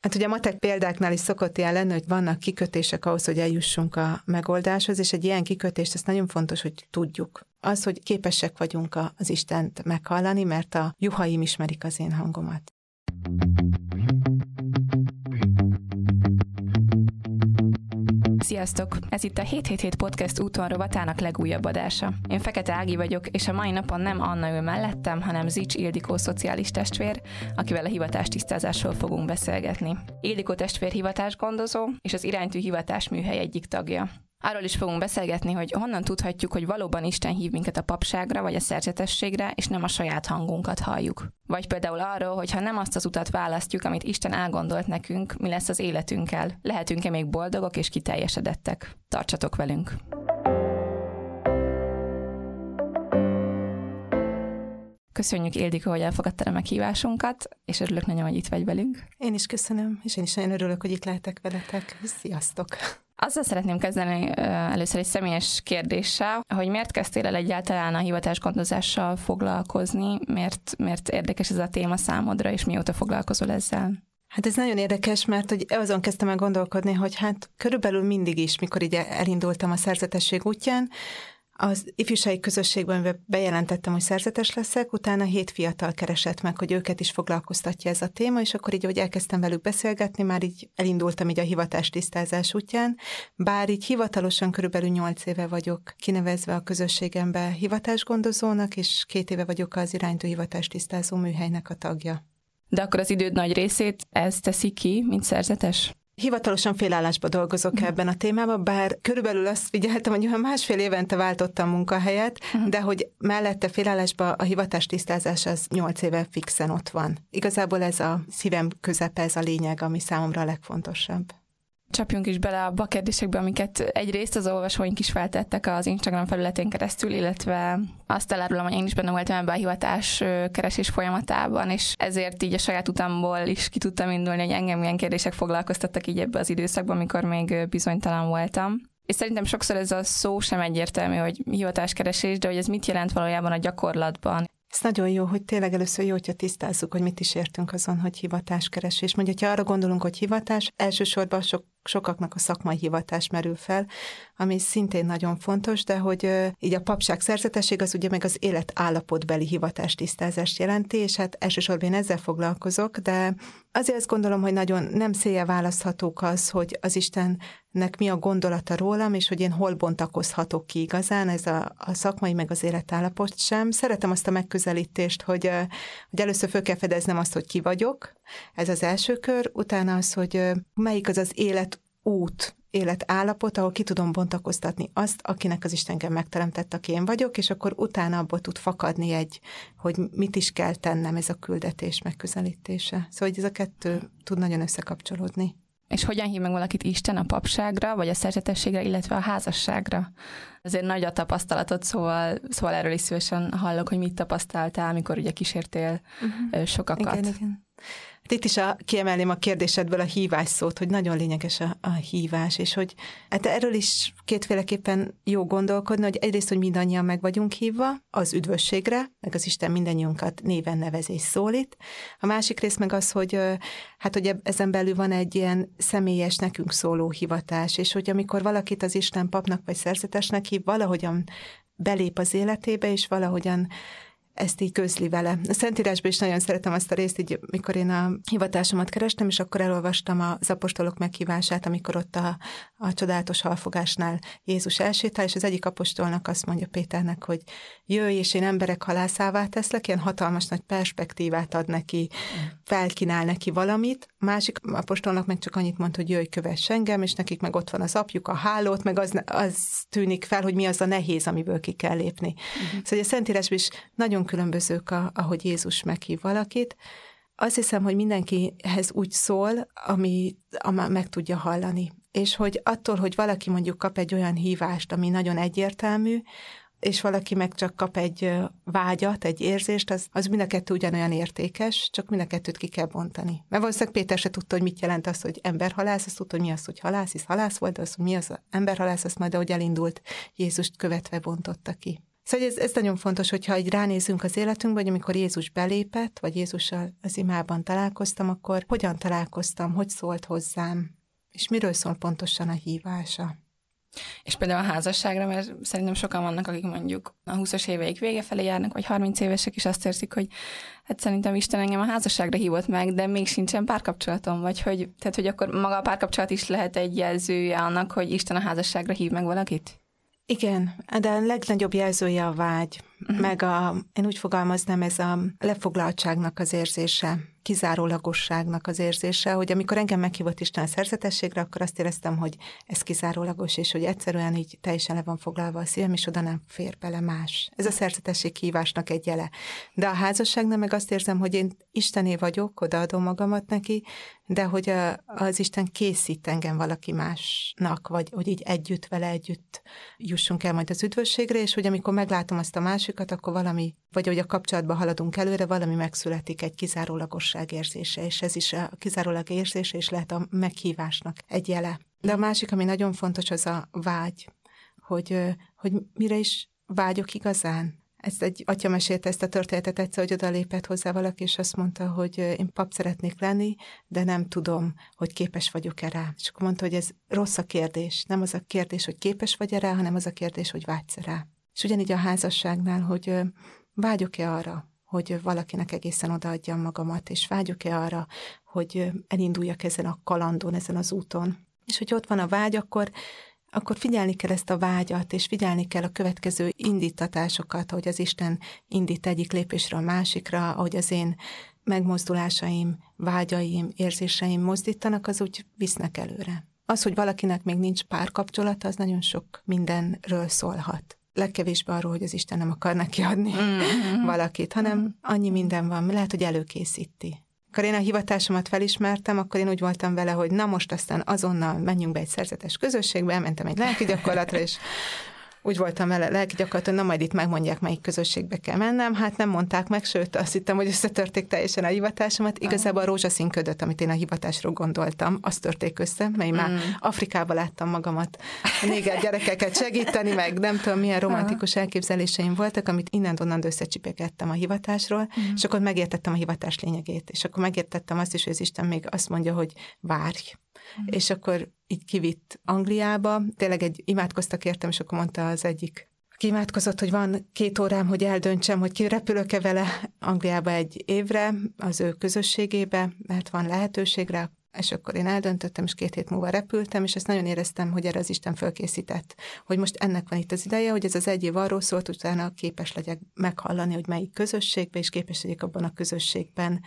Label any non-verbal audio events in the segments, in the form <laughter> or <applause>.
Hát ugye a matek példáknál is szokott ilyen lenni, hogy vannak kikötések ahhoz, hogy eljussunk a megoldáshoz, és egy ilyen kikötést, ez nagyon fontos, hogy tudjuk. Az, hogy képesek vagyunk az Istent meghallani, mert a juhaim ismerik az én hangomat. Sziasztok! Ez itt a 777 Podcast úton rovatának legújabb adása. Én Fekete Ági vagyok, és a mai napon nem Anna ül mellettem, hanem Zics Ildikó szociális testvér, akivel a hivatástisztázásról fogunk beszélgetni. Ildikó testvér hivatásgondozó, és az iránytű hivatás műhely egyik tagja. Arról is fogunk beszélgetni, hogy honnan tudhatjuk, hogy valóban Isten hív minket a papságra vagy a szerzetességre, és nem a saját hangunkat halljuk. Vagy például arról, hogy ha nem azt az utat választjuk, amit Isten elgondolt nekünk, mi lesz az életünkkel. Lehetünk-e még boldogok és kiteljesedettek? Tartsatok velünk! Köszönjük, Ildika, hogy elfogadtad a meghívásunkat, és örülök nagyon, hogy itt vagy velünk. Én is köszönöm, és én is nagyon örülök, hogy itt lehetek veletek. Sziasztok! Azzal szeretném kezdeni először egy személyes kérdéssel, hogy miért kezdtél el egyáltalán a hivatásgondozással foglalkozni, miért, miért érdekes ez a téma számodra, és mióta foglalkozol ezzel? Hát ez nagyon érdekes, mert hogy azon kezdtem el gondolkodni, hogy hát körülbelül mindig is, mikor így elindultam a szerzetesség útján, az ifjúsági közösségben bejelentettem, hogy szerzetes leszek, utána hét fiatal keresett meg, hogy őket is foglalkoztatja ez a téma, és akkor így, hogy elkezdtem velük beszélgetni, már így elindultam így a hivatás tisztázás útján, bár így hivatalosan körülbelül nyolc éve vagyok kinevezve a közösségembe hivatásgondozónak, és két éve vagyok az iránytó hivatás tisztázó műhelynek a tagja. De akkor az időd nagy részét ez teszi ki, mint szerzetes? Hivatalosan félállásba dolgozok mm. ebben a témában, bár körülbelül azt figyeltem, hogy olyan másfél évente váltottam munkahelyet, mm. de hogy mellette félállásba a hivatás tisztázás az nyolc éve fixen ott van. Igazából ez a szívem közepe, ez a lényeg, ami számomra a legfontosabb csapjunk is bele a kérdésekbe, amiket egyrészt az olvasóink is feltettek az Instagram felületén keresztül, illetve azt elárulom, hogy én is benne voltam ebben a hivatás keresés folyamatában, és ezért így a saját utamból is ki tudtam indulni, hogy engem milyen kérdések foglalkoztattak így ebbe az időszakban, amikor még bizonytalan voltam. És szerintem sokszor ez a szó sem egyértelmű, hogy hivatáskeresés, de hogy ez mit jelent valójában a gyakorlatban. Ez nagyon jó, hogy tényleg először jó, hogyha tisztázzuk, hogy mit is értünk azon, hogy hivatáskeresés. Mondjuk, ha arra gondolunk, hogy hivatás, elsősorban sok sokaknak a szakmai hivatás merül fel, ami szintén nagyon fontos, de hogy így a papság szerzetesség az ugye meg az élet állapotbeli hivatás tisztázást jelenti, és hát elsősorban én ezzel foglalkozok, de azért azt gondolom, hogy nagyon nem szélje választhatók az, hogy az Istennek mi a gondolata rólam, és hogy én hol bontakozhatok ki igazán, ez a, a szakmai meg az életállapot sem. Szeretem azt a megközelítést, hogy, hogy először föl kell fedeznem azt, hogy ki vagyok, ez az első kör, utána az, hogy melyik az az élet út, életállapot, ahol ki tudom bontakoztatni azt, akinek az Isten engem megteremtett, aki én vagyok, és akkor utána abból tud fakadni egy, hogy mit is kell tennem, ez a küldetés megközelítése. Szóval hogy ez a kettő tud nagyon összekapcsolódni. És hogyan hív meg valakit Isten a papságra, vagy a szerzetességre, illetve a házasságra? Azért nagy a tapasztalatod, szóval, szóval erről is szívesen hallok, hogy mit tapasztaltál, amikor ugye kísértél uh-huh. sokakat. Igen, igen. Itt is a, kiemelném a kérdésedből a hívás szót, hogy nagyon lényeges a, a hívás, és hogy hát erről is kétféleképpen jó gondolkodni, hogy egyrészt, hogy mindannyian meg vagyunk hívva az üdvösségre, meg az Isten mindannyiunkat néven nevez és szólít. A másik rész meg az, hogy hát hogy ezen belül van egy ilyen személyes nekünk szóló hivatás, és hogy amikor valakit az Isten papnak vagy szerzetesnek hív, valahogyan belép az életébe, és valahogyan ezt így közli vele. A Szentírásban is nagyon szeretem azt a részt, így, mikor én a hivatásomat kerestem, és akkor elolvastam az apostolok meghívását, amikor ott a, a csodálatos halfogásnál Jézus elsétál, és az egyik apostolnak azt mondja Péternek, hogy jöjj, és én emberek halászává teszlek, ilyen hatalmas nagy perspektívát ad neki, felkínál neki valamit. A másik apostolnak meg csak annyit mond, hogy jöjj, kövess engem, és nekik meg ott van az apjuk, a hálót, meg az, az tűnik fel, hogy mi az a nehéz, amiből ki kell lépni. Uh-huh. Szóval a Szentírásban is nagyon különbözők, a, ahogy Jézus meghív valakit. Azt hiszem, hogy mindenkihez úgy szól, ami, ami meg tudja hallani. És hogy attól, hogy valaki mondjuk kap egy olyan hívást, ami nagyon egyértelmű, és valaki meg csak kap egy vágyat, egy érzést, az, az mind a kettő ugyanolyan értékes, csak mind a kettőt ki kell bontani. Mert valószínűleg Péter se tudta, hogy mit jelent az, hogy emberhalász, azt tudta, hogy mi az, hogy halász, hisz halász volt, az, hogy mi az emberhalász, azt majd, ahogy elindult, Jézust követve bontotta ki. Szóval ez, ez nagyon fontos, hogyha egy ránézünk az életünkbe, hogy amikor Jézus belépett, vagy Jézussal az imában találkoztam, akkor hogyan találkoztam, hogy szólt hozzám, és miről szól pontosan a hívása. És például a házasságra, mert szerintem sokan vannak, akik mondjuk a 20-as éveik vége felé járnak, vagy 30 évesek, és azt érzik, hogy hát szerintem Isten engem a házasságra hívott meg, de még sincsen párkapcsolatom, vagy hogy, tehát, hogy akkor maga a párkapcsolat is lehet egy jelzője annak, hogy Isten a házasságra hív meg valakit? Igen, de a legnagyobb jelzője a vágy, uh-huh. meg a, én úgy fogalmaznám, ez a lefoglaltságnak az érzése kizárólagosságnak az érzése, hogy amikor engem meghívott Isten a szerzetességre, akkor azt éreztem, hogy ez kizárólagos, és hogy egyszerűen így teljesen le van foglalva a szívem, és oda nem fér bele más. Ez a szerzetesség hívásnak egy jele. De a házasságnál meg azt érzem, hogy én Istené vagyok, odaadom magamat neki, de hogy a, az Isten készít engem valaki másnak, vagy hogy így együtt vele együtt jussunk el majd az üdvösségre, és hogy amikor meglátom azt a másikat, akkor valami, vagy hogy a kapcsolatban haladunk előre, valami megszületik egy kizárólagosság érzése, és ez is a kizárólag érzése is lehet a meghívásnak egy jele. De a másik, ami nagyon fontos, az a vágy, hogy, hogy mire is vágyok igazán, ezt egy atya mesélte ezt a történetet egyszer, hogy oda hozzá valaki, és azt mondta, hogy én pap szeretnék lenni, de nem tudom, hogy képes vagyok-e rá. És akkor mondta, hogy ez rossz a kérdés. Nem az a kérdés, hogy képes vagy-e rá, hanem az a kérdés, hogy vágysz rá. És ugyanígy a házasságnál, hogy vágyok-e arra, hogy valakinek egészen odaadjam magamat, és vágyok-e arra, hogy elinduljak ezen a kalandon, ezen az úton. És hogy ott van a vágy, akkor akkor figyelni kell ezt a vágyat, és figyelni kell a következő indítatásokat, hogy az Isten indít egyik lépésre a másikra, ahogy az én megmozdulásaim, vágyaim, érzéseim mozdítanak, az úgy visznek előre. Az, hogy valakinek még nincs párkapcsolata, az nagyon sok mindenről szólhat. Legkevésbé arról, hogy az Isten nem akar neki adni mm-hmm. <laughs> valakit, hanem annyi minden van, lehet, hogy előkészíti amikor én a hivatásomat felismertem, akkor én úgy voltam vele, hogy na most aztán azonnal menjünk be egy szerzetes közösségbe, elmentem egy lelki gyakorlatra, és úgy voltam vele lelki gyakorlaton, na majd itt megmondják, melyik közösségbe kell mennem. Hát nem mondták meg, sőt azt hittem, hogy összetörték teljesen a hivatásomat. Igazából a rózsaszín ködöt, amit én a hivatásról gondoltam, azt törték össze, mely mm. már Afrikába láttam magamat néger gyerekeket segíteni, meg nem tudom, milyen romantikus elképzeléseim voltak, amit innen-onnan összecsipegettem a hivatásról, mm. és akkor megértettem a hivatás lényegét, és akkor megértettem azt is, hogy az Isten még azt mondja, hogy várj, Mm. És akkor így kivitt Angliába, tényleg egy imádkoztak értem, és akkor mondta az egyik. Ki imádkozott, hogy van két órám, hogy eldöntsem, hogy kirepülök-e vele Angliába egy évre, az ő közösségébe, mert van lehetőségre, és akkor én eldöntöttem, és két hét múlva repültem, és ezt nagyon éreztem, hogy erre az Isten fölkészített, hogy most ennek van itt az ideje, hogy ez az egy év arról szólt, utána képes legyek meghallani, hogy melyik közösségbe, és képes legyek abban a közösségben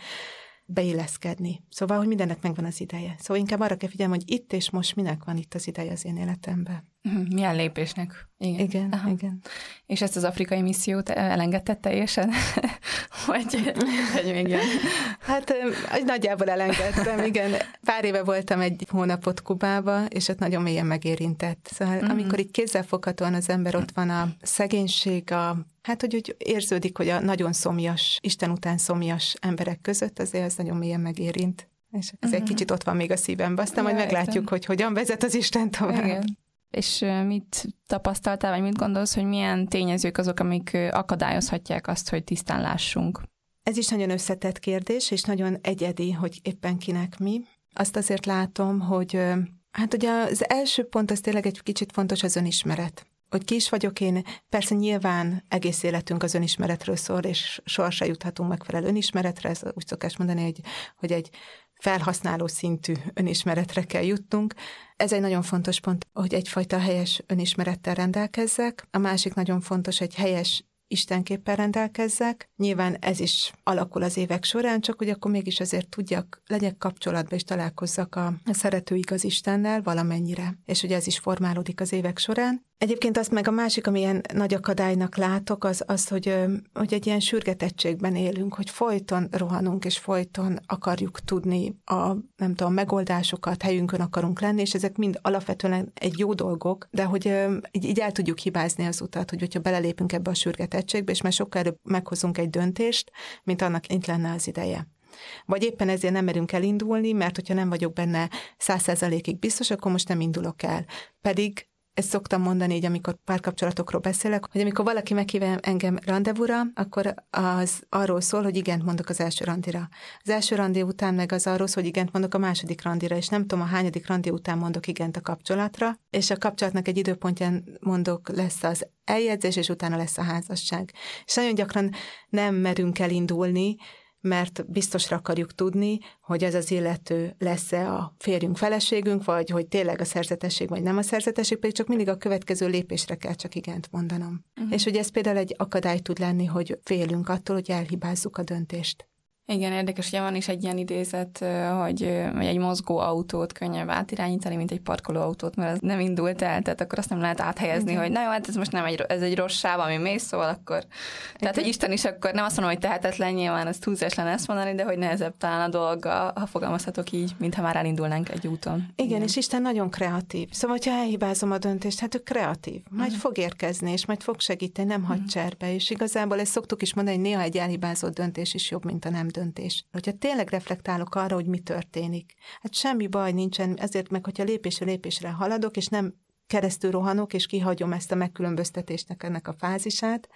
beilleszkedni. Szóval, hogy mindennek megvan az ideje. Szóval inkább arra kell figyelni, hogy itt és most minek van itt az ideje az én életemben. Mhm, milyen lépésnek? Igen, igen. Aha. igen. És ezt az afrikai missziót elengedted teljesen? <laughs> vagy, vagy még ilyen? Hát nagyjából elengedtem, igen. Pár éve voltam egy hónapot Kubába, és ott nagyon mélyen megérintett. Szóval mm-hmm. amikor itt kézzelfoghatóan az ember ott van a szegénység, a Hát, hogy úgy érződik, hogy a nagyon szomjas, Isten után szomjas emberek között azért az nagyon mélyen megérint. És ez uh-huh. egy mhm. kicsit ott van még a szívemben, aztán ja, majd meglátjuk, hogy hogyan vezet az Isten tovább. Igen. És mit tapasztaltál, vagy mit gondolsz, hogy milyen tényezők azok, amik akadályozhatják azt, hogy tisztán lássunk? Ez is nagyon összetett kérdés, és nagyon egyedi, hogy éppen kinek mi. Azt azért látom, hogy hát ugye az első pont az tényleg egy kicsit fontos az önismeret hogy ki is vagyok én, persze nyilván egész életünk az önismeretről szól, és sohasem juthatunk megfelelő önismeretre, ez úgy szokás mondani, hogy, hogy egy felhasználó szintű önismeretre kell jutnunk. Ez egy nagyon fontos pont, hogy egyfajta helyes önismerettel rendelkezzek. A másik nagyon fontos, egy helyes istenképpen rendelkezzek. Nyilván ez is alakul az évek során, csak hogy akkor mégis azért tudjak, legyek kapcsolatban és találkozzak a szerető igaz Istennel valamennyire. És ugye ez is formálódik az évek során. Egyébként azt meg a másik, amilyen nagy akadálynak látok, az az, hogy, hogy egy ilyen sürgetettségben élünk, hogy folyton rohanunk, és folyton akarjuk tudni a, nem tudom, megoldásokat, helyünkön akarunk lenni, és ezek mind alapvetően egy jó dolgok, de hogy így, így el tudjuk hibázni az utat, hogy hogyha belelépünk ebbe a sürgetettségbe, és már sokkal előbb meghozunk egy döntést, mint annak itt lenne az ideje. Vagy éppen ezért nem merünk elindulni, mert hogyha nem vagyok benne száz százalékig biztos, akkor most nem indulok el. Pedig ezt szoktam mondani így, amikor párkapcsolatokról beszélek, hogy amikor valaki meghív engem rendezvúra, akkor az arról szól, hogy igent mondok az első randira. Az első randi után meg az arról szól, hogy igent mondok a második randira, és nem tudom, a hányadik randi után mondok igent a kapcsolatra, és a kapcsolatnak egy időpontján mondok lesz az eljegyzés, és utána lesz a házasság. És nagyon gyakran nem merünk elindulni, mert biztosra akarjuk tudni, hogy ez az illető lesz-e a férjünk, feleségünk, vagy hogy tényleg a szerzetesség, vagy nem a szerzetesség, pedig csak mindig a következő lépésre kell csak igent mondanom. Uh-huh. És hogy ez például egy akadály tud lenni, hogy félünk attól, hogy elhibázzuk a döntést. Igen, érdekes, hogy van is egy ilyen idézet, hogy, hogy egy mozgó autót könnyebb átirányítani, mint egy parkoló autót, mert ez nem indult el, tehát akkor azt nem lehet áthelyezni, Igen. hogy na jó, hát ez most nem egy, ez egy rossz sáv, ami mész, szóval akkor... Igen. Tehát, hogy Isten is akkor nem azt mondom, hogy tehetetlen, nyilván ez túlzás lenne ezt mondani, de hogy nehezebb talán a dolga, ha fogalmazhatok így, mintha már elindulnánk egy úton. Igen, Igen, és Isten nagyon kreatív. Szóval, hogyha elhibázom a döntést, hát ő kreatív. Majd uh-huh. fog érkezni, és majd fog segíteni, nem hagy uh-huh. cserbe. És igazából ezt szoktuk is mondani, hogy néha egy elhibázott döntés is jobb, mint a nem döntés. Hogyha tényleg reflektálok arra, hogy mi történik, hát semmi baj nincsen, ezért meg, hogyha lépésre lépésre haladok, és nem keresztül rohanok, és kihagyom ezt a megkülönböztetésnek ennek a fázisát,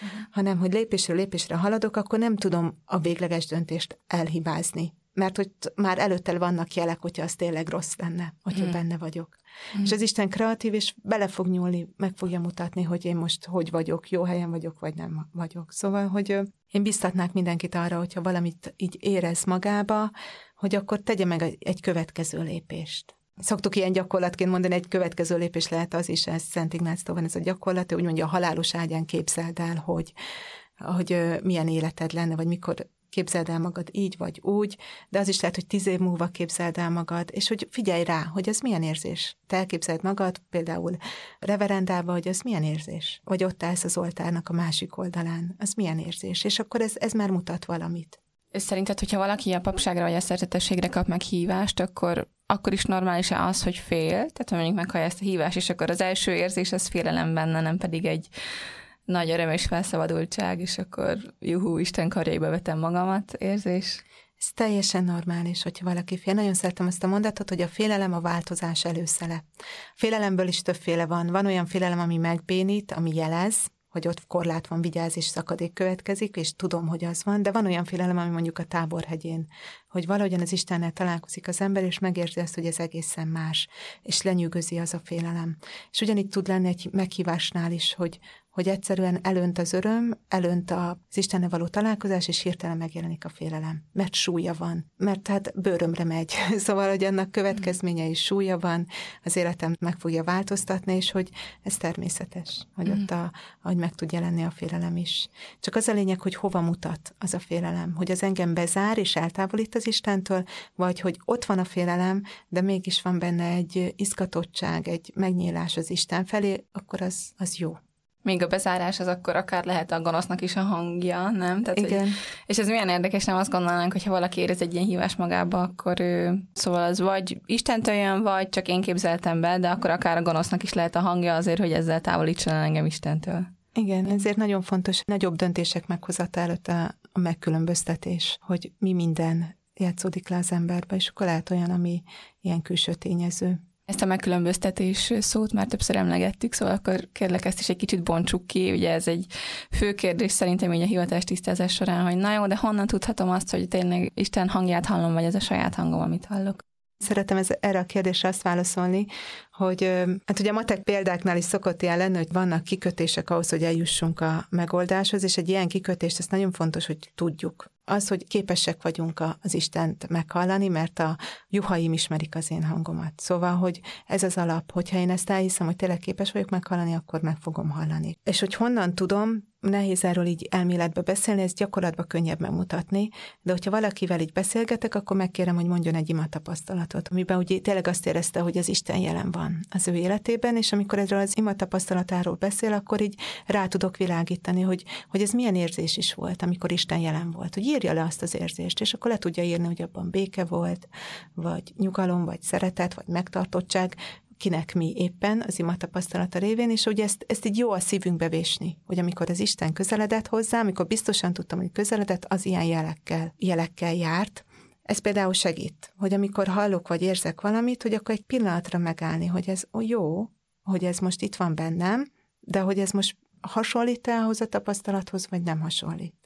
uh-huh. hanem hogy lépésről lépésre haladok, akkor nem tudom a végleges döntést elhibázni. Mert hogy már előtte vannak jelek, hogyha az tényleg rossz lenne, hogyha uh-huh. benne vagyok. Mm. És az Isten kreatív, és bele fog nyúlni, meg fogja mutatni, hogy én most hogy vagyok, jó helyen vagyok, vagy nem vagyok. Szóval, hogy én biztatnák mindenkit arra, hogyha valamit így érez magába, hogy akkor tegye meg egy következő lépést. Szoktuk ilyen gyakorlatként mondani, egy következő lépés lehet az is, ez Szent Ignáctól van ez a gyakorlat, úgy mondja, a halálos ágyán képzeld el, hogy, hogy milyen életed lenne, vagy mikor képzeld el magad így vagy úgy, de az is lehet, hogy tíz év múlva képzeld el magad, és hogy figyelj rá, hogy ez milyen érzés. Te elképzeld magad például reverendába, hogy ez milyen érzés. Vagy ott állsz az oltárnak a másik oldalán, az milyen érzés. És akkor ez, ez már mutat valamit. Szerinted, hogyha valaki a papságra vagy a szerzetességre kap meg hívást, akkor, akkor is normális az, hogy fél? Tehát mondjuk meghallja ezt a hívást, és akkor az első érzés az félelem benne, nem pedig egy nagy öröm és felszabadultság, és akkor juhú, Isten karjaiba vetem magamat érzés. Ez teljesen normális, hogyha valaki fél. Nagyon szeretem azt a mondatot, hogy a félelem a változás előszele. A félelemből is többféle van. Van olyan félelem, ami megbénít, ami jelez, hogy ott korlát van, vigyáz és szakadék következik, és tudom, hogy az van, de van olyan félelem, ami mondjuk a táborhegyén, hogy valahogyan az Istennel találkozik az ember, és megérzi azt, hogy ez egészen más, és lenyűgözi az a félelem. És ugyanígy tud lenni egy meghívásnál is, hogy, hogy egyszerűen elönt az öröm, elönt az Istenne való találkozás, és hirtelen megjelenik a félelem. Mert súlya van. Mert hát bőrömre megy. <laughs> szóval, hogy annak következménye is súlya van, az életem meg fogja változtatni, és hogy ez természetes, hogy mm. ott a, ahogy meg tud jelenni a félelem is. Csak az a lényeg, hogy hova mutat az a félelem. Hogy az engem bezár és eltávolít az Istentől, vagy hogy ott van a félelem, de mégis van benne egy izgatottság, egy megnyílás az Isten felé, akkor az, az jó. Még a bezárás az akkor akár lehet a gonosznak is a hangja, nem? Tehát, Igen. Hogy, és ez milyen érdekes, nem azt gondolnánk, hogy ha valaki érez egy ilyen hívás magába, akkor ő, szóval az vagy Istentől jön, vagy csak én képzeltem be, de akkor akár a gonosznak is lehet a hangja azért, hogy ezzel távolítson el engem Istentől. Igen, ezért nagyon fontos nagyobb döntések meghozata előtt a, a megkülönböztetés, hogy mi minden játszódik le az emberbe, és akkor lehet olyan, ami ilyen külső tényező. Ezt a megkülönböztetés szót már többször emlegettük, szóval akkor kérlek ezt is egy kicsit bontsuk ki. Ugye ez egy fő kérdés szerintem így a hivatás tisztázás során, hogy na jó, de honnan tudhatom azt, hogy tényleg Isten hangját hallom, vagy ez a saját hangom, amit hallok? Szeretem ez, erre a kérdésre azt válaszolni, hogy hát ugye a matek példáknál is szokott ilyen lenni, hogy vannak kikötések ahhoz, hogy eljussunk a megoldáshoz, és egy ilyen kikötést, ez nagyon fontos, hogy tudjuk az, hogy képesek vagyunk az Istent meghallani, mert a juhaim ismerik az én hangomat. Szóval, hogy ez az alap, hogyha én ezt elhiszem, hogy tényleg képes vagyok meghallani, akkor meg fogom hallani. És hogy honnan tudom, nehéz erről így elméletbe beszélni, ez gyakorlatban könnyebb megmutatni, de hogyha valakivel így beszélgetek, akkor megkérem, hogy mondjon egy ima tapasztalatot, amiben ugye tényleg azt érezte, hogy az Isten jelen van az ő életében, és amikor erről az ima tapasztalatáról beszél, akkor így rá tudok világítani, hogy, hogy ez milyen érzés is volt, amikor Isten jelen volt, hogy írja le azt az érzést, és akkor le tudja írni, hogy abban béke volt, vagy nyugalom, vagy szeretet, vagy megtartottság, kinek mi éppen az ima tapasztalata révén, és hogy ezt, ezt így jó a szívünkbe vésni, hogy amikor az Isten közeledett hozzá, amikor biztosan tudtam, hogy közeledett, az ilyen jelekkel, jelekkel járt, ez például segít, hogy amikor hallok vagy érzek valamit, hogy akkor egy pillanatra megállni, hogy ez ó, jó, hogy ez most itt van bennem, de hogy ez most hasonlít ahhoz a tapasztalathoz, vagy nem hasonlít.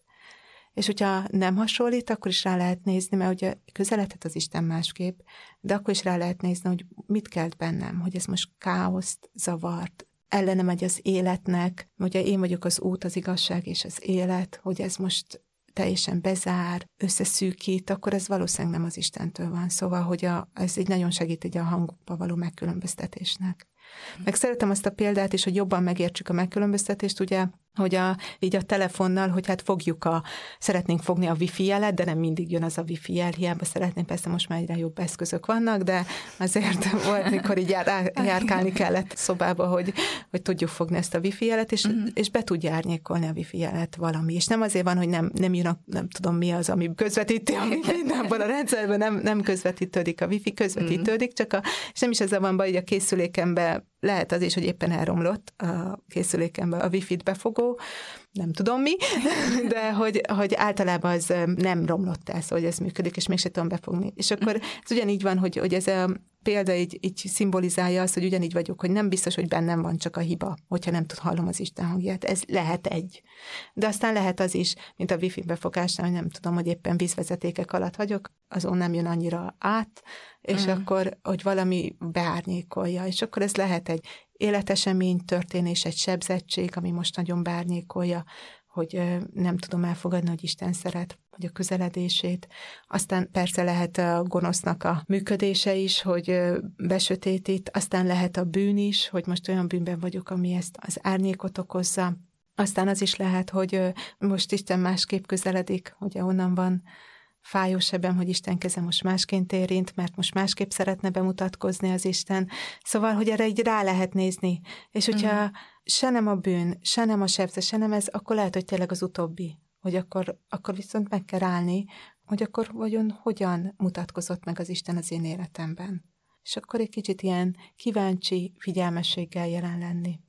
És hogyha nem hasonlít, akkor is rá lehet nézni, mert ugye közeledhet az Isten másképp, de akkor is rá lehet nézni, hogy mit kelt bennem, hogy ez most káoszt, zavart, ellene megy az életnek, ugye én vagyok az út, az igazság és az élet, hogy ez most teljesen bezár, összeszűkít, akkor ez valószínűleg nem az Istentől van. Szóval, hogy a, ez így nagyon segít így a hangba való megkülönböztetésnek. Meg szeretem azt a példát is, hogy jobban megértsük a megkülönböztetést, ugye hogy a, így a telefonnal, hogy hát fogjuk a, szeretnénk fogni a wifi jelet, de nem mindig jön az a wifi jel, hiába szeretném, persze most már egyre jobb eszközök vannak, de azért <laughs> volt, mikor így jár, járkálni kellett szobába, hogy, hogy tudjuk fogni ezt a wifi jelet, és, uh-huh. és be tudja árnyékolni a wifi jelet valami. És nem azért van, hogy nem, nem jön a, nem tudom mi az, ami közvetíti a wifi, <laughs> abban a rendszerben nem, nem közvetítődik a wifi, közvetítődik, csak a, és nem is ezzel van baj, hogy a készülékembe lehet az is, hogy éppen elromlott a készülékembe a wifi-t befogó, nem tudom mi, <laughs> de hogy, hogy általában az nem romlott el, szóval hogy ez működik, és mégse tudom befogni. És akkor ez ugyanígy van, hogy, hogy ez a példa így, így szimbolizálja azt, hogy ugyanígy vagyok, hogy nem biztos, hogy bennem van csak a hiba, hogyha nem tud hallom az Isten hangját. Ez lehet egy. De aztán lehet az is, mint a wifi befogásnál, hogy nem tudom, hogy éppen vízvezetékek alatt vagyok, azon nem jön annyira át, és mm. akkor, hogy valami beárnyékolja, és akkor ez lehet egy életesemény, történés, egy sebzettség, ami most nagyon beárnyékolja, hogy nem tudom elfogadni, hogy Isten szeret, vagy a közeledését. Aztán persze lehet a gonosznak a működése is, hogy besötétít, aztán lehet a bűn is, hogy most olyan bűnben vagyok, ami ezt az árnyékot okozza. Aztán az is lehet, hogy most Isten másképp közeledik, ugye onnan van fájó sebem, hogy Isten keze most másként érint, mert most másképp szeretne bemutatkozni az Isten. Szóval, hogy erre így rá lehet nézni. És hogyha uh-huh. se nem a bűn, se nem a sebze, se nem ez, akkor lehet, hogy tényleg az utóbbi. Hogy akkor, akkor viszont meg kell állni, hogy akkor vagyon hogyan mutatkozott meg az Isten az én életemben. És akkor egy kicsit ilyen kíváncsi figyelmességgel jelen lenni.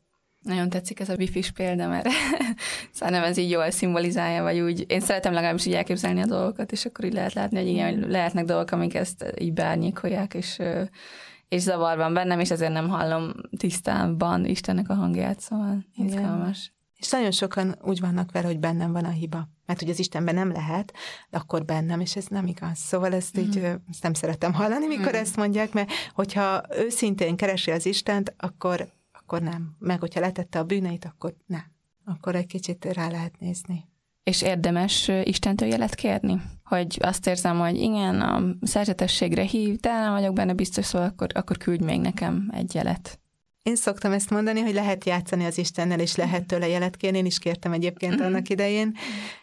Nagyon tetszik ez a wifi példa, mert <laughs> szerintem ez így jól szimbolizálja, vagy úgy, én szeretem legalábbis így elképzelni a dolgokat, és akkor így lehet látni, hogy igen, hogy lehetnek dolgok, amik ezt így beárnyékolják, és, és zavar van bennem, és ezért nem hallom tisztában Istennek a hangját, szóval izgalmas. És nagyon sokan úgy vannak vele, hogy bennem van a hiba. Mert hogy az Istenben nem lehet, de akkor bennem, és ez nem igaz. Szóval ezt így mm. ezt nem szeretem hallani, mikor mm. ezt mondják, mert hogyha őszintén keresi az Istent, akkor akkor nem. Meg hogyha letette a bűneit, akkor nem. Akkor egy kicsit rá lehet nézni. És érdemes Istentől jelet kérni? Hogy azt érzem, hogy igen, a szerzetességre hív, de nem vagyok benne biztos, szóval akkor, akkor küldj még nekem egy jelet. Én szoktam ezt mondani, hogy lehet játszani az Istennel, és lehet tőle jelet kérni, én is kértem egyébként annak idején,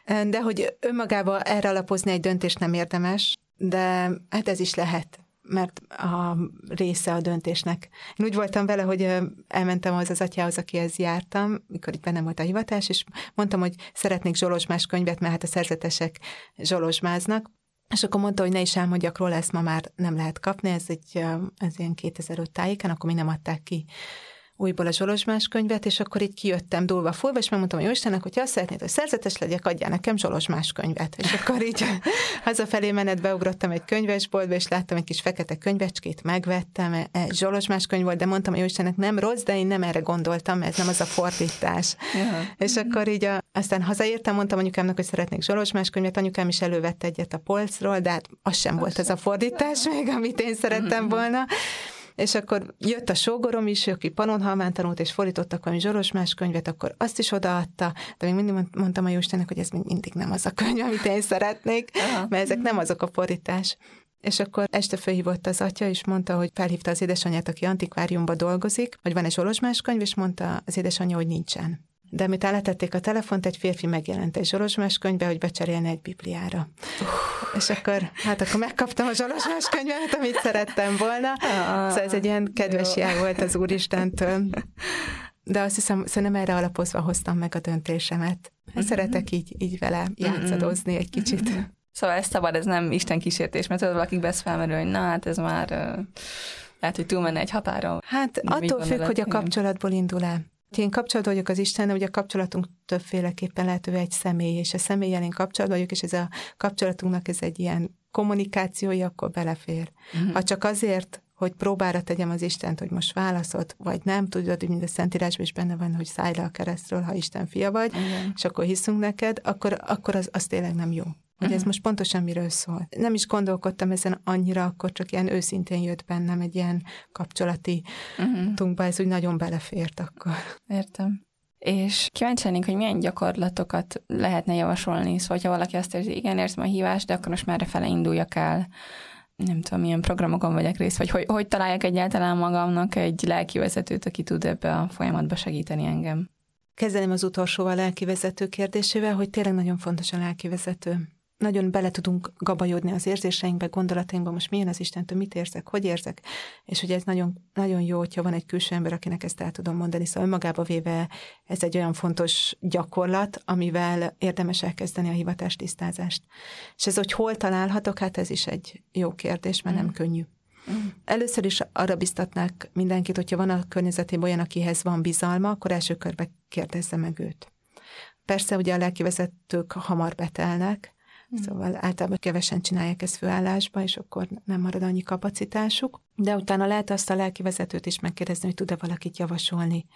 de hogy önmagában erre alapozni egy döntést nem érdemes, de hát ez is lehet mert a része a döntésnek. Én úgy voltam vele, hogy elmentem az az atyához, akihez jártam, mikor itt bennem volt a hivatás, és mondtam, hogy szeretnék zsolozsmás könyvet, mert hát a szerzetesek zsolozsmáznak, és akkor mondta, hogy ne is elmondjak róla, ezt ma már nem lehet kapni, ez egy ez ilyen 2005 tájéken, akkor mi nem adták ki újból a Zsolozsmás könyvet, és akkor így kijöttem dúlva fúlva, és megmondtam a Jóistennek, hogy ha azt szeretnéd, hogy szerzetes legyek, adjál nekem Zsolozsmás könyvet. És akkor így <laughs> hazafelé menet beugrottam egy könyvesboltba, és láttam egy kis fekete könyvecskét, megvettem, egy Zsolozsmás könyv volt, de mondtam a Jóistennek, nem rossz, de én nem erre gondoltam, ez nem az a fordítás. Ja. És akkor így a, aztán hazaértem, mondtam anyukámnak, hogy szeretnék Zsolozsmás könyvet, anyukám is elővette egyet a polcról, de hát az sem az volt sem. ez a fordítás még, amit én szerettem volna. És akkor jött a sógorom is, aki Panonhalmán tanult, és fordítottak valami más könyvet, akkor azt is odaadta, de még mindig mondtam a Jóistennek, hogy ez még mindig nem az a könyv, amit én szeretnék, Aha. mert ezek nem azok a fordítás. És akkor este felhívott az atya, és mondta, hogy felhívta az édesanyját, aki antikváriumban dolgozik, hogy van egy olosmás könyv, és mondta az édesanyja, hogy nincsen de amit letették a telefont, egy férfi megjelent egy zsolozsmás könyvbe, hogy becserélne egy bibliára. Uh. És akkor, hát akkor megkaptam a zsolozsmás könyvet, amit szerettem volna. Uh, szóval ez egy ilyen kedves jel volt az Úristentől. De azt hiszem, szerintem erre alapozva hoztam meg a döntésemet. Uh-huh. Szeretek így, így vele játszadozni egy kicsit. Uh-huh. Szóval ez szabad, ez nem Isten kísértés, mert tudod, valakik besz felmerül, hogy na hát ez már lehet, hogy túlmenne egy határon. Hát attól függ, hogy a kapcsolatból indul el. Én kapcsolatban vagyok az Istennel, ugye a kapcsolatunk többféleképpen lehet, ő egy személy, és a személyen én kapcsolatban vagyok, és ez a kapcsolatunknak ez egy ilyen kommunikációja, akkor belefér. Uh-huh. Ha csak azért, hogy próbára tegyem az Istent, hogy most válaszolt, vagy nem, tudod, hogy mind a Szentírásban is benne van, hogy szállj le a keresztről, ha Isten fia vagy, Igen. és akkor hiszünk neked, akkor, akkor az, az tényleg nem jó. Hogy uh-huh. ez mhm. most pontosan miről szól. Nem is gondolkodtam ezen annyira, akkor csak ilyen őszintén jött bennem egy ilyen kapcsolati uh-huh. tunkba, ez úgy nagyon belefért akkor. Értem. És kíváncsi lennénk, hogy milyen gyakorlatokat lehetne javasolni. Szóval, ha valaki azt érzi, igen, érzem a hívást, de akkor most már fele induljak el nem tudom, milyen programokon vegyek részt, vagy hogy, hogy találjak egyáltalán magamnak egy lelkivezetőt, aki tud ebbe a folyamatba segíteni engem. Kezdeném az utolsóval a lelkivezető kérdésével, hogy tényleg nagyon fontos a lelkivezető nagyon bele tudunk gabajodni az érzéseinkbe, gondolatainkba, most milyen az Istentől, mit érzek, hogy érzek, és hogy ez nagyon, nagyon jó, hogyha van egy külső ember, akinek ezt el tudom mondani. Szóval önmagába véve ez egy olyan fontos gyakorlat, amivel érdemes elkezdeni a hivatástisztázást. És ez, hogy hol találhatok, hát ez is egy jó kérdés, mert mm. nem könnyű. Mm. Először is arra biztatnák mindenkit, hogyha van a környezetében olyan, akihez van bizalma, akkor első körbe kérdezze meg őt. Persze ugye a lelkivezetők hamar betelnek, Mm. Szóval általában kevesen csinálják ezt főállásba, és akkor nem marad annyi kapacitásuk. De utána lehet azt a lelkivezetőt is megkérdezni, hogy tud-e valakit javasolni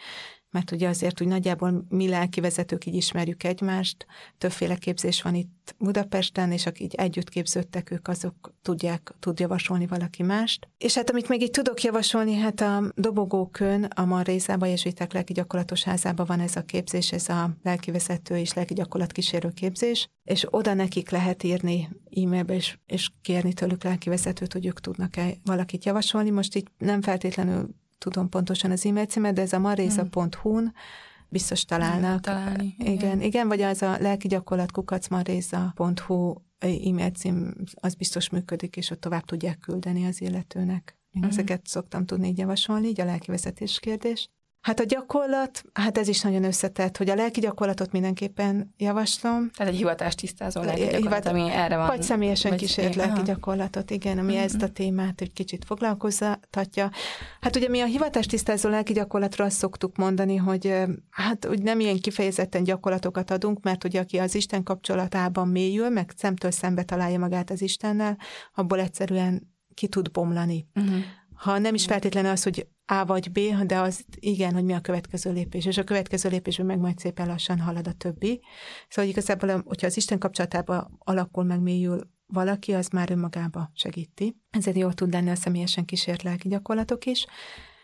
mert ugye azért úgy nagyjából mi lelki vezetők így ismerjük egymást, többféle képzés van itt Budapesten, és akik így együtt képződtek, ők azok tudják, tud javasolni valaki mást. És hát amit még így tudok javasolni, hát a Dobogókön, a Marrézába, Jezsuiták lelki gyakorlatos házába van ez a képzés, ez a lelkivezető és lelki gyakorlat kísérő képzés, és oda nekik lehet írni e-mailbe, és, és kérni tőlük lelkivezetőt, hogy ők tudnak-e valakit javasolni. Most itt nem feltétlenül tudom pontosan az e-mail címet, de ez a maréza.hu-n biztos találnak. Találni. Igen, igen, igen vagy az a lelki gyakorlat kukacmaréza.hu e-mail cím, az biztos működik, és ott tovább tudják küldeni az illetőnek. Én uh-huh. ezeket szoktam tudni így javasolni, így a lelkivezetés kérdés. Hát a gyakorlat, hát ez is nagyon összetett, hogy a lelki gyakorlatot mindenképpen javaslom. Tehát egy hivatást tisztázó lelki gyakorlat, Hivat, ami erre van. Vagy személyesen vagy kísért lelki gyakorlatot, igen, ami uh-huh. ezt a témát egy kicsit foglalkoztatja. Hát ugye mi a hivatást tisztázó lelki gyakorlatról azt szoktuk mondani, hogy hát úgy nem ilyen kifejezetten gyakorlatokat adunk, mert ugye aki az Isten kapcsolatában mélyül, meg szemtől szembe találja magát az Istennel, abból egyszerűen ki tud bomlani. Uh-huh ha nem is feltétlenül az, hogy A vagy B, de az igen, hogy mi a következő lépés. És a következő lépésben meg majd szépen lassan halad a többi. Szóval igazából, hogyha az Isten kapcsolatába alakul, meg mélyül valaki, az már önmagába segíti. Ezért jól tud lenni a személyesen kísért lelki gyakorlatok is.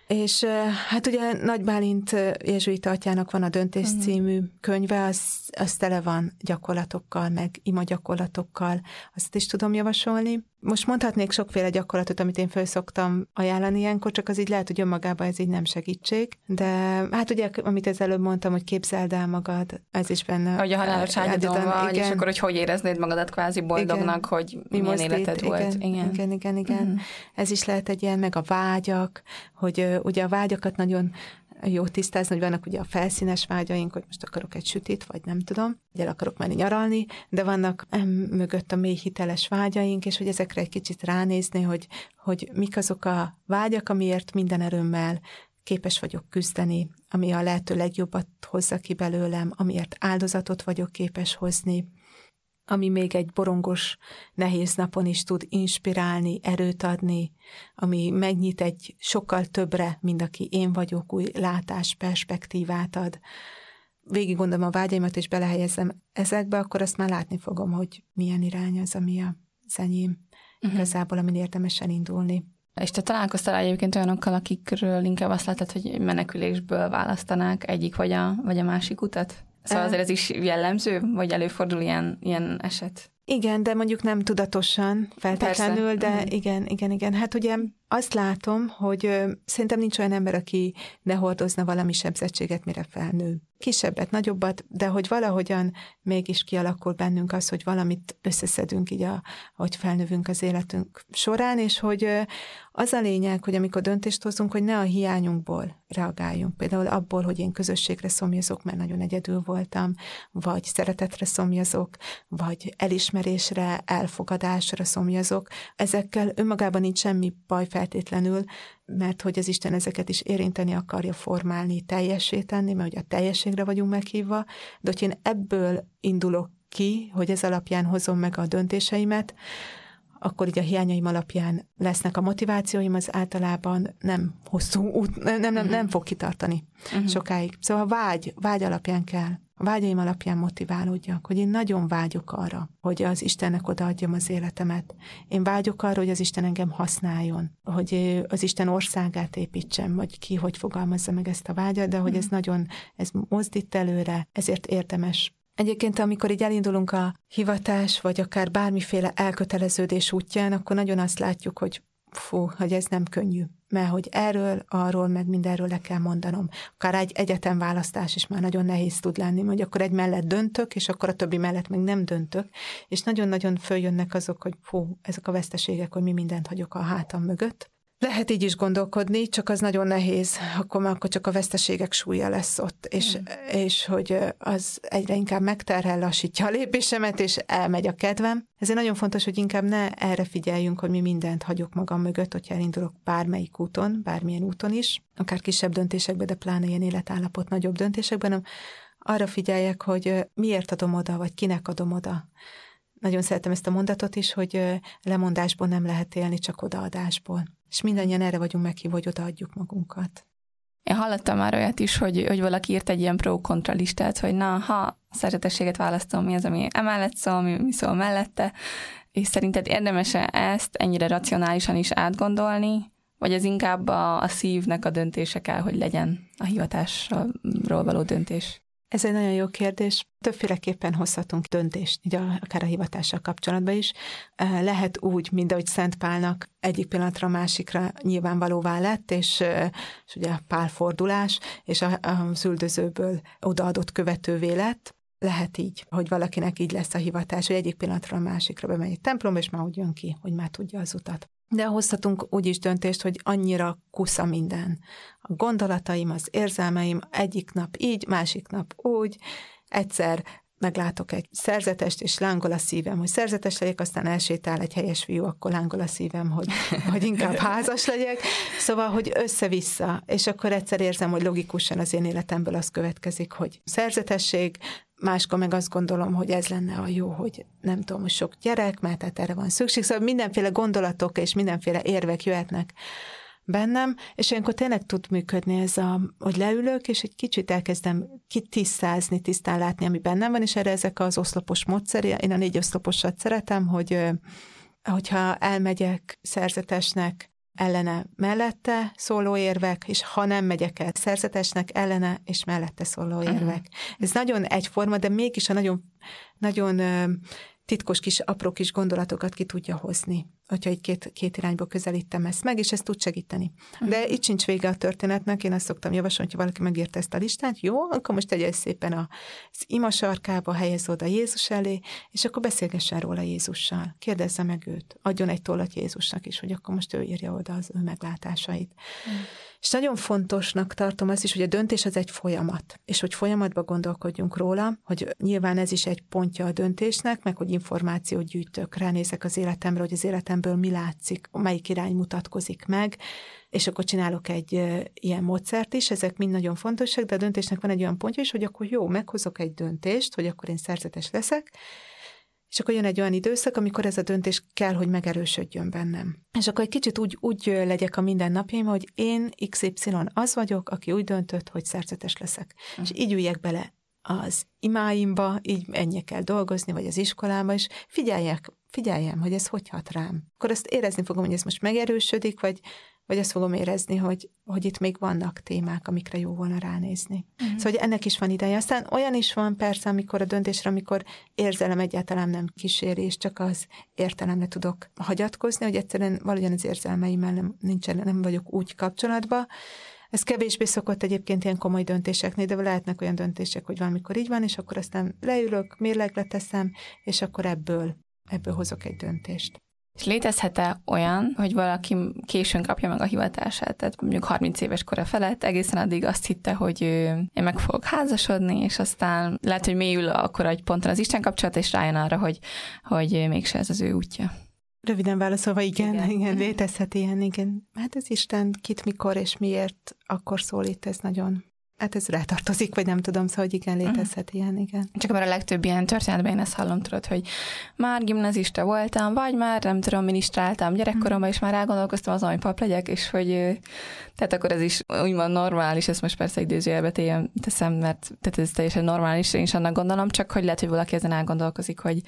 És hát ugye Nagy Bálint Jézsuita atyának van a Döntés uh-huh. című könyve, az, az tele van gyakorlatokkal, meg ima gyakorlatokkal, azt is tudom javasolni. Most mondhatnék sokféle gyakorlatot, amit én föl szoktam ajánlani ilyenkor, csak az így lehet, hogy önmagában ez így nem segítség. De hát ugye, amit az előbb mondtam, hogy képzeld el magad, ez is benne. Hogy a halálos ágyadon vagy, igen. és akkor, hogy hogy éreznéd magadat kvázi boldognak, igen. hogy Mi milyen életed igen, volt. Igen, igen, igen. igen. Mm. Ez is lehet egy ilyen, meg a vágyak, hogy ugye a vágyakat nagyon jó tisztázni, hogy vannak ugye a felszínes vágyaink, hogy most akarok egy sütit, vagy nem tudom, ugye akarok menni nyaralni, de vannak mögött a mély hiteles vágyaink, és hogy ezekre egy kicsit ránézni, hogy, hogy mik azok a vágyak, amiért minden erőmmel képes vagyok küzdeni, ami a lehető legjobbat hozza ki belőlem, amiért áldozatot vagyok képes hozni, ami még egy borongos, nehéz napon is tud inspirálni, erőt adni, ami megnyit egy sokkal többre, mint aki én vagyok, új látás, perspektívát ad. Végig gondolom a vágyaimat, és belehelyezem ezekbe, akkor azt már látni fogom, hogy milyen irány az, ami a zenyém. Uh-huh. Igazából, amin érdemes elindulni. És te találkoztál egyébként olyanokkal, akikről inkább azt látod, hogy menekülésből választanák egyik vagy a, vagy a másik utat? Szóval azért ez is jellemző, vagy előfordul ilyen, ilyen eset? Igen, de mondjuk nem tudatosan feltétlenül, Persze. de mm. igen, igen, igen. Hát ugye azt látom, hogy ö, szerintem nincs olyan ember, aki ne hordozna valami sebzettséget, mire felnő. Kisebbet, nagyobbat, de hogy valahogyan mégis kialakul bennünk az, hogy valamit összeszedünk így, a, ahogy felnövünk az életünk során, és hogy ö, az a lényeg, hogy amikor döntést hozunk, hogy ne a hiányunkból reagáljunk. Például abból, hogy én közösségre szomjazok, mert nagyon egyedül voltam, vagy szeretetre szomjazok, vagy elismerésre, elfogadásra szomjazok. Ezekkel önmagában nincs semmi baj feltétlenül, mert hogy az Isten ezeket is érinteni akarja formálni, teljessé tenni, mert hogy a teljességre vagyunk meghívva, de hogy én ebből indulok ki, hogy ez alapján hozom meg a döntéseimet, akkor így a hiányaim alapján lesznek a motivációim, az általában nem hosszú út, nem, nem, nem, nem fog kitartani uh-huh. sokáig. Szóval vágy, vágy alapján kell a vágyaim alapján motiválódjak, hogy én nagyon vágyok arra, hogy az Istennek odaadjam az életemet. Én vágyok arra, hogy az Isten engem használjon, hogy az Isten országát építsem, vagy ki hogy fogalmazza meg ezt a vágyat, de hogy ez mhm. nagyon, ez mozdít előre, ezért érdemes Egyébként, amikor így elindulunk a hivatás, vagy akár bármiféle elköteleződés útján, akkor nagyon azt látjuk, hogy fú, hogy ez nem könnyű, mert hogy erről, arról, meg mindenről le kell mondanom. Akár egy egyetem választás is már nagyon nehéz tud lenni, hogy akkor egy mellett döntök, és akkor a többi mellett meg nem döntök, és nagyon-nagyon följönnek azok, hogy fú, ezek a veszteségek, hogy mi mindent hagyok a hátam mögött, lehet így is gondolkodni, csak az nagyon nehéz, akkor, akkor csak a veszteségek súlya lesz ott, és, mm. és hogy az egyre inkább megterhel, lassítja a lépésemet, és elmegy a kedvem. Ezért nagyon fontos, hogy inkább ne erre figyeljünk, hogy mi mindent hagyok magam mögött, hogyha elindulok bármelyik úton, bármilyen úton is, akár kisebb döntésekben, de pláne ilyen életállapot nagyobb döntésekben, hanem arra figyeljek, hogy miért adom oda, vagy kinek adom oda. Nagyon szeretem ezt a mondatot is, hogy lemondásból nem lehet élni, csak odaadásból és mindannyian erre vagyunk meghívva, hogy odaadjuk magunkat. Én hallottam már olyat is, hogy, hogy valaki írt egy ilyen pro-kontra listát, hogy na, ha szerzetességet választom, mi az, ami emellett szól, mi, mi szól mellette, és szerinted érdemes ezt ennyire racionálisan is átgondolni, vagy ez inkább a, a szívnek a döntése kell, hogy legyen a hivatásról való döntés? Ez egy nagyon jó kérdés. Többféleképpen hozhatunk döntést, így akár a hivatással kapcsolatban is. Lehet úgy, mint ahogy Szent Pálnak egyik pillanatra másikra nyilvánvalóvá lett, és, és ugye a pálfordulás, és a, a üldözőből odaadott követővé lett, lehet így, hogy valakinek így lesz a hivatás, hogy egyik pillanatra másikra bemegy egy templomba, és már úgy jön ki, hogy már tudja az utat. De hozhatunk úgy is döntést, hogy annyira kusza minden. A gondolataim, az érzelmeim egyik nap így, másik nap úgy, egyszer meglátok egy szerzetest, és lángol a szívem, hogy szerzetes legyek, aztán elsétál egy helyes fiú, akkor lángol a szívem, hogy, hogy inkább <laughs> házas legyek. Szóval, hogy össze-vissza, és akkor egyszer érzem, hogy logikusan az én életemből az következik, hogy szerzetesség, máskor meg azt gondolom, hogy ez lenne a jó, hogy nem tudom, hogy sok gyerek, mert tehát erre van szükség. Szóval mindenféle gondolatok és mindenféle érvek jöhetnek bennem, és ilyenkor tényleg tud működni ez a, hogy leülök, és egy kicsit elkezdem kitisztázni, tisztán látni, ami bennem van, és erre ezek az oszlopos módszeri, én a négy oszloposat szeretem, hogy hogyha elmegyek szerzetesnek, ellene mellette szóló érvek, és ha nem megyek el szerzetesnek, ellene és mellette szóló érvek. Uh-huh. Ez nagyon egyforma, de mégis a nagyon, nagyon titkos kis, apró kis gondolatokat ki tudja hozni, hogyha egy két, két irányból közelítem ezt meg, és ez tud segíteni. De uh-huh. itt sincs vége a történetnek, én azt szoktam javasolni, hogy valaki megírta ezt a listát, jó, akkor most tegye szépen az ima sarkába, helyez oda Jézus elé, és akkor beszélgessen róla Jézussal. Kérdezze meg őt, adjon egy tollat Jézusnak is, hogy akkor most ő írja oda az ő meglátásait. Uh-huh. És nagyon fontosnak tartom azt is, hogy a döntés az egy folyamat, és hogy folyamatban gondolkodjunk róla, hogy nyilván ez is egy pontja a döntésnek, meg hogy információt gyűjtök, ránézek az életemre, hogy az életemből mi látszik, melyik irány mutatkozik meg, és akkor csinálok egy ilyen módszert is, ezek mind nagyon fontosak, de a döntésnek van egy olyan pontja is, hogy akkor jó, meghozok egy döntést, hogy akkor én szerzetes leszek, és akkor jön egy olyan időszak, amikor ez a döntés kell, hogy megerősödjön bennem. És akkor egy kicsit úgy, úgy legyek a mindennapjaim, hogy én XY az vagyok, aki úgy döntött, hogy szerzetes leszek. Uh-huh. És így üljek bele az imáimba, így menjek el dolgozni, vagy az iskolába, és figyeljek, figyeljem, hogy ez hogy hat rám. Akkor azt érezni fogom, hogy ez most megerősödik, vagy, vagy azt fogom érezni, hogy, hogy itt még vannak témák, amikre jó volna ránézni. Uh-huh. Szóval, hogy ennek is van ideje. Aztán olyan is van persze, amikor a döntésre, amikor érzelem egyáltalán nem kíséri, és csak az értelemre tudok hagyatkozni, hogy egyszerűen valahogyan az érzelmeimmel nem, nincsen, nem vagyok úgy kapcsolatban, ez kevésbé szokott egyébként ilyen komoly döntéseknél, de lehetnek olyan döntések, hogy valamikor így van, és akkor aztán leülök, mérlegre teszem, és akkor ebből, ebből hozok egy döntést. És létezhet-e olyan, hogy valaki későn kapja meg a hivatását, tehát mondjuk 30 éves kora felett, egészen addig azt hitte, hogy én meg fogok házasodni, és aztán lehet, hogy mélyül akkor egy ponton az Isten kapcsolat, és rájön arra, hogy, hogy mégse ez az ő útja. Röviden válaszolva, igen, igen, igen létezhet ilyen, igen. Hát ez Isten kit, mikor és miért akkor szólít, ez nagyon hát ez rátartozik, vagy nem tudom, szóval, hogy igen, létezhet uh-huh. ilyen, igen. Csak mert a legtöbb ilyen történetben én ezt hallom, tudod, hogy már gimnazista voltam, vagy már nem tudom, minisztráltam gyerekkoromban, uh-huh. és már elgondolkoztam azon, hogy pap legyek, és hogy tehát akkor ez is úgymond normális, ezt most persze idézőjelbe teszem, mert tehát ez teljesen normális, én is annak gondolom, csak hogy lehet, hogy valaki ezen elgondolkozik, hogy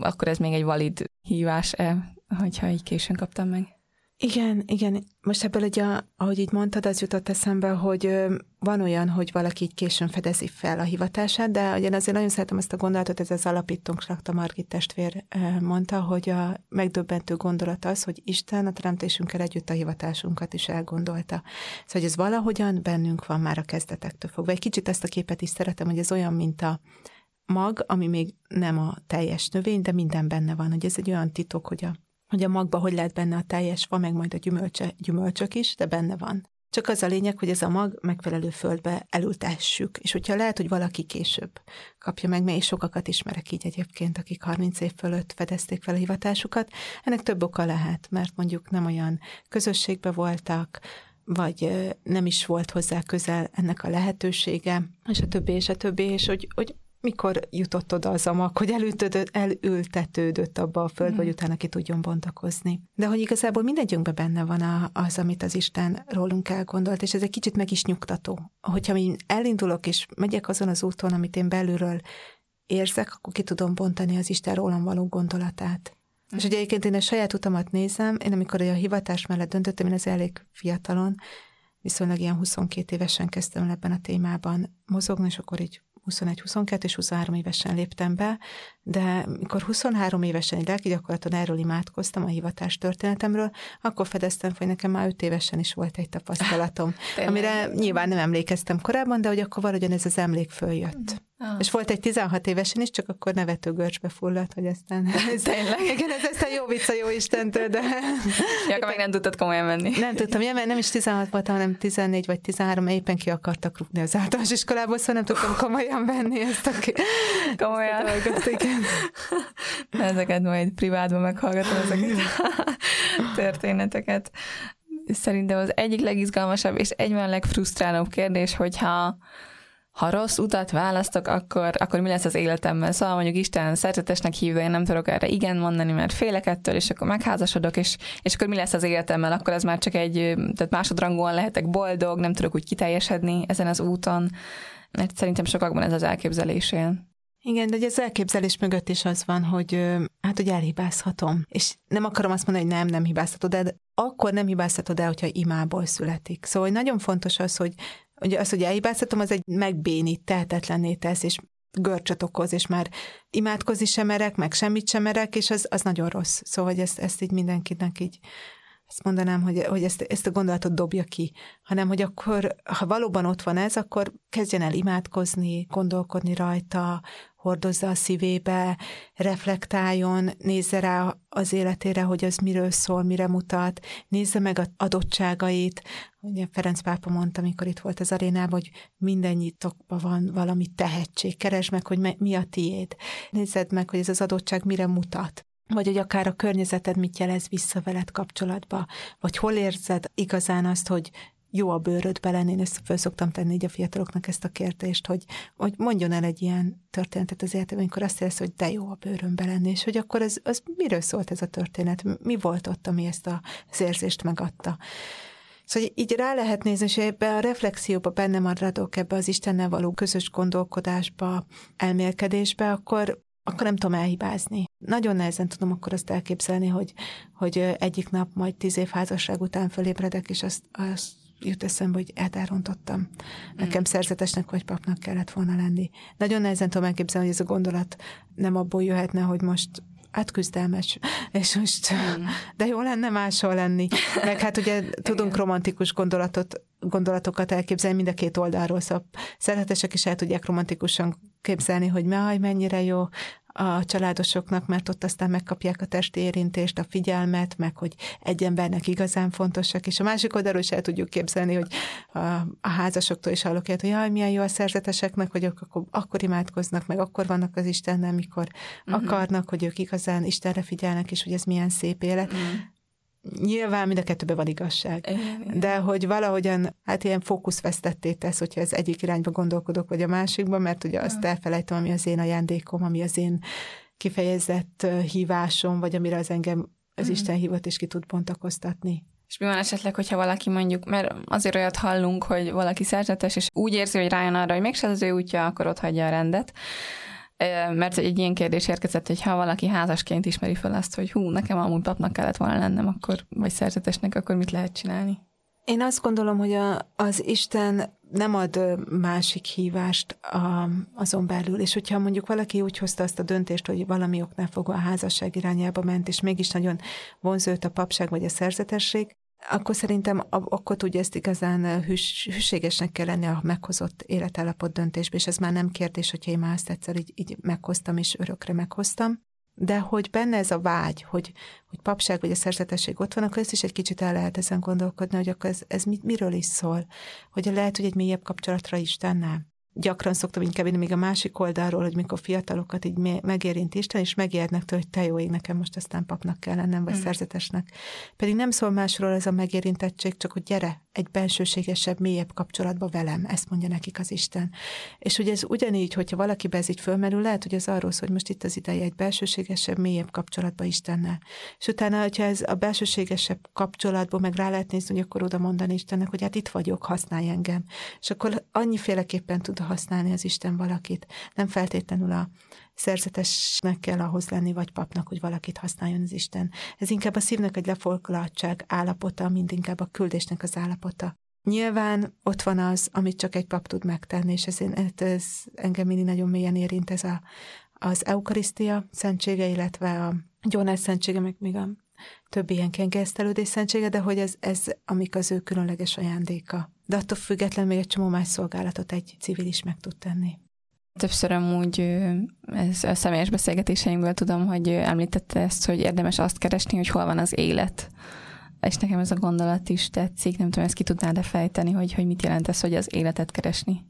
akkor ez még egy valid hívás-e, hogyha így későn kaptam meg. Igen, igen. Most ebből ugye, ahogy így mondtad, az jutott eszembe, hogy van olyan, hogy valaki így későn fedezi fel a hivatását, de ugye azért nagyon szeretem ezt a gondolatot, ez az alapítónk Slakta Margit testvér mondta, hogy a megdöbbentő gondolat az, hogy Isten a teremtésünkkel együtt a hivatásunkat is elgondolta. Szóval, hogy ez valahogyan bennünk van már a kezdetektől fogva. Egy kicsit ezt a képet is szeretem, hogy ez olyan, mint a mag, ami még nem a teljes növény, de minden benne van, hogy ez egy olyan titok, hogy a hogy a magba hogy lehet benne a teljes fa, meg majd a gyümölcse, gyümölcsök is, de benne van. Csak az a lényeg, hogy ez a mag megfelelő földbe elültessük, és hogyha lehet, hogy valaki később kapja meg, mert sokakat ismerek így egyébként, akik 30 év fölött fedezték fel a hivatásukat, ennek több oka lehet, mert mondjuk nem olyan közösségbe voltak, vagy nem is volt hozzá közel ennek a lehetősége, és a többi, és a többi, és hogy, hogy mikor jutott oda az a mag, hogy elültetődött abba a földbe, mm. hogy utána ki tudjon bontakozni. De hogy igazából mindegyünkben benne van a, az, amit az Isten rólunk elgondolt, és ez egy kicsit meg is nyugtató. Hogyha én elindulok és megyek azon az úton, amit én belülről érzek, akkor ki tudom bontani az Isten rólam való gondolatát. Mm. És ugye egyébként én a saját utamat nézem, én amikor a hivatás mellett döntöttem, én az elég fiatalon, viszonylag ilyen 22 évesen kezdtem ebben a témában mozogni, és akkor így 21-22 és 23 évesen léptem be, de mikor 23 évesen egy lelki gyakorlaton erről imádkoztam a hivatás történetemről, akkor fedeztem, hogy nekem már 5 évesen is volt egy tapasztalatom, <laughs> amire nyilván nem emlékeztem korábban, de hogy akkor valahogyan ez az emlék följött. Ah. És volt egy 16 évesen is, csak akkor nevető görcsbe fulladt, hogy aztán... <laughs> Tényleg? <laughs> Igen, ez aztán jó vicc a jó Istentől, de... Ja, akkor meg nem tudtad komolyan menni. Nem tudtam, ja, mert nem is 16 voltam, hanem 14 vagy 13, éppen ki akartak rúgni az általános iskolából, szóval nem tudtam komolyan venni ezt a... Komolyan. Ezt a dolgot, igen. <laughs> Ezeket majd privátban meghallgatom, ezeket a történeteket. Szerintem az egyik legizgalmasabb és egyben legfrusztrálóbb kérdés, hogyha ha rossz utat választok, akkor, akkor mi lesz az életemmel? Szóval mondjuk Isten szeretetesnek hívja, én nem tudok erre igen mondani, mert félek ettől, és akkor megházasodok, és, és akkor mi lesz az életemmel? Akkor ez már csak egy, tehát másodrangúan lehetek boldog, nem tudok úgy kiteljesedni ezen az úton, mert szerintem sokakban ez az elképzelésén. Igen, de az elképzelés mögött is az van, hogy hát, hogy elhibázhatom. És nem akarom azt mondani, hogy nem, nem hibázhatod el, de akkor nem hibázhatod el, hogyha imából születik. Szóval nagyon fontos az, hogy Ugye az, hogy elhibáztatom, az egy megbénít, tehetetlenné tesz, és görcsöt okoz, és már imádkozni sem merek, meg semmit sem merek, és az, az nagyon rossz. Szóval, hogy ezt, ezt így mindenkinek így ezt mondanám, hogy, hogy ezt, ezt a gondolatot dobja ki, hanem hogy akkor, ha valóban ott van ez, akkor kezdjen el imádkozni, gondolkodni rajta, hordozza a szívébe, reflektáljon, nézze rá az életére, hogy az miről szól, mire mutat, nézze meg az adottságait. Ugye Ferenc pápa mondta, amikor itt volt az arénában, hogy mindennyitokban van valami tehetség, keresd meg, hogy mi a tiéd. Nézzed meg, hogy ez az adottság mire mutat vagy hogy akár a környezeted mit jelez vissza veled kapcsolatba, vagy hol érzed igazán azt, hogy jó a bőrödbe lenni, én ezt föl szoktam tenni így a fiataloknak ezt a kérdést, hogy, hogy mondjon el egy ilyen történetet az életében, amikor azt érez, hogy de jó a bőrömbe lenni, és hogy akkor az, az miről szólt ez a történet, mi volt ott, ami ezt a, az érzést megadta. Szóval így rá lehet nézni, és ebbe a reflexióba benne maradok, ebbe az Istennel való közös gondolkodásba, elmélkedésbe, akkor akkor nem tudom elhibázni. Nagyon nehezen tudom akkor azt elképzelni, hogy, hogy egyik nap majd tíz év házasság után fölébredek, és azt, azt jut eszembe, hogy elrontottam. Nekem mm. szerzetesnek vagy papnak kellett volna lenni. Nagyon nehezen tudom elképzelni, hogy ez a gondolat nem abból jöhetne, hogy most hát küzdelmes, <laughs> és most, mm. <laughs> de jó lenne máshol lenni. Meg hát ugye <laughs> tudunk romantikus gondolatot, gondolatokat elképzelni mind a két oldalról, szóval szeretesek is el tudják romantikusan képzelni, hogy mely, mennyire jó a családosoknak, mert ott aztán megkapják a testi érintést, a figyelmet, meg hogy egy embernek igazán fontosak, és a másik oldalról is el tudjuk képzelni, hogy a, a házasoktól is hallok ilyet, hogy jaj, milyen jó a szerzeteseknek, hogy ők akkor, akkor imádkoznak, meg akkor vannak az Istennel, mikor uh-huh. akarnak, hogy ők igazán Istenre figyelnek, és hogy ez milyen szép élet. Uh-huh nyilván mind a kettőben van igazság. De hogy valahogyan, hát ilyen fókuszvesztetté tesz, hogyha ez egyik irányba gondolkodok, vagy a másikba, mert ugye azt elfelejtem, ami az én ajándékom, ami az én kifejezett hívásom, vagy amire az engem az mm. Isten hívott, és ki tud bontakoztatni. És mi van esetleg, hogyha valaki mondjuk, mert azért olyat hallunk, hogy valaki szerzetes, és úgy érzi, hogy rájön arra, hogy mégsem az ő útja, akkor ott hagyja a rendet. Mert egy ilyen kérdés érkezett, hogy ha valaki házasként ismeri fel azt, hogy hú, nekem amúgy papnak kellett volna lennem, akkor, vagy szerzetesnek, akkor mit lehet csinálni? Én azt gondolom, hogy a, az Isten nem ad másik hívást a, azon belül, és hogyha mondjuk valaki úgy hozta azt a döntést, hogy valami oknál fogva a házasság irányába ment, és mégis nagyon vonzőt a papság vagy a szerzetesség, akkor szerintem akkor tudja ezt igazán hűs, hűségesnek kell lenni a meghozott életállapot döntésbe, és ez már nem kérdés, hogyha én már ezt egyszer így, így meghoztam, és örökre meghoztam, de hogy benne ez a vágy, hogy, hogy papság vagy a szerzetesség ott van, akkor ezt is egy kicsit el lehet ezen gondolkodni, hogy akkor ez, ez miről is szól, hogy lehet, hogy egy mélyebb kapcsolatra Istennel gyakran szoktam inkább még a másik oldalról, hogy mikor fiatalokat így megérint Isten, és megérnek tőle, hogy te jó ég, nekem most aztán papnak kell lennem, vagy mm. szerzetesnek. Pedig nem szól másról ez a megérintettség, csak hogy gyere, egy bensőségesebb, mélyebb kapcsolatba velem, ezt mondja nekik az Isten. És ugye ez ugyanígy, hogyha valaki ez így fölmerül, lehet, hogy az arról szól, hogy most itt az ideje egy belsőségesebb, mélyebb kapcsolatba Istennel. És utána, hogyha ez a belsőségesebb kapcsolatból meg rá lehet nézni, hogy akkor oda mondani Istennek, hogy hát itt vagyok, használj engem. És akkor annyiféleképpen tud használni az Isten valakit. Nem feltétlenül a szerzetesnek kell ahhoz lenni, vagy papnak, hogy valakit használjon az Isten. Ez inkább a szívnek egy lefoglaltság állapota, mint inkább a küldésnek az állapota. Nyilván ott van az, amit csak egy pap tud megtenni, és ez, hát ez engem mindig nagyon mélyen érint ez a, az eukarisztia szentsége, illetve a gyónás szentsége, meg még a több ilyen kengesztelődés szentsége, de hogy ez, ez amik az ő különleges ajándéka. De attól függetlenül még egy csomó más szolgálatot egy civil is meg tud tenni. Többször amúgy ez a személyes beszélgetéseinkből tudom, hogy említette ezt, hogy érdemes azt keresni, hogy hol van az élet. És nekem ez a gondolat is tetszik, nem tudom, ezt ki tudnád-e fejteni, hogy, hogy mit jelent ez, hogy az életet keresni?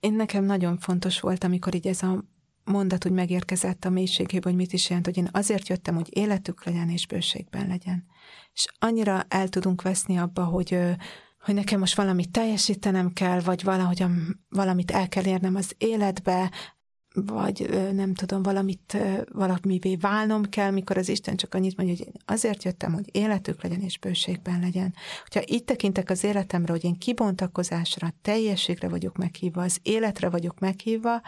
Én nekem nagyon fontos volt, amikor így ez a mondat úgy megérkezett a mélységébe, hogy mit is jelent, hogy én azért jöttem, hogy életük legyen és bőségben legyen. És annyira el tudunk veszni abba, hogy hogy nekem most valamit teljesítenem kell, vagy valahogy valamit el kell érnem az életbe, vagy nem tudom, valamit valamivé válnom kell, mikor az Isten csak annyit mondja, hogy én azért jöttem, hogy életük legyen és bőségben legyen. Hogyha itt tekintek az életemre, hogy én kibontakozásra, teljességre vagyok meghívva, az életre vagyok meghívva,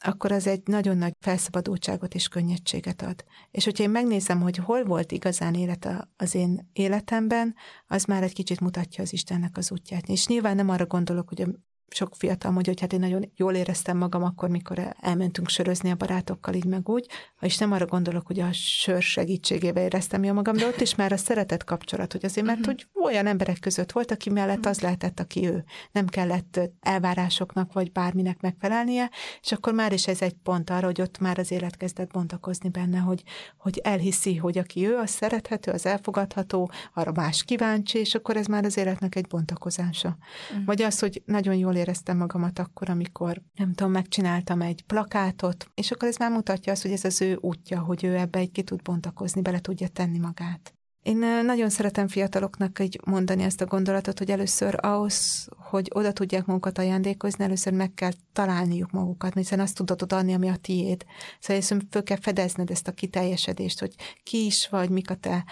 akkor az egy nagyon nagy felszabadultságot és könnyedséget ad. És hogyha én megnézem, hogy hol volt igazán élet az én életemben, az már egy kicsit mutatja az Istennek az útját. És nyilván nem arra gondolok, hogy sok fiatal mondja, hogy hát én nagyon jól éreztem magam akkor, mikor elmentünk sörözni a barátokkal, így meg úgy, és nem arra gondolok, hogy a sör segítségével éreztem jól magam, de ott is már a szeretet kapcsolat, hogy azért, mert mhm. hogy olyan emberek között volt, aki mellett az lehetett, aki ő. Nem kellett elvárásoknak vagy bárminek megfelelnie, és akkor már is ez egy pont arra, hogy ott már az élet kezdett bontakozni benne, hogy, hogy elhiszi, hogy aki ő, az szerethető, az elfogadható, arra más kíváncsi, és akkor ez már az életnek egy bontakozása. Mm. Vagy az, hogy nagyon jól éreztem magamat akkor, amikor, nem tudom, megcsináltam egy plakátot, és akkor ez már mutatja azt, hogy ez az ő útja, hogy ő ebbe egy ki tud bontakozni, bele tudja tenni magát. Én nagyon szeretem fiataloknak így mondani ezt a gondolatot, hogy először ahhoz, hogy oda tudják magukat ajándékozni, először meg kell találniuk magukat, hiszen azt tudod odaadni, ami a tiéd. Szóval először föl kell fedezned ezt a kiteljesedést, hogy ki is vagy, mik a te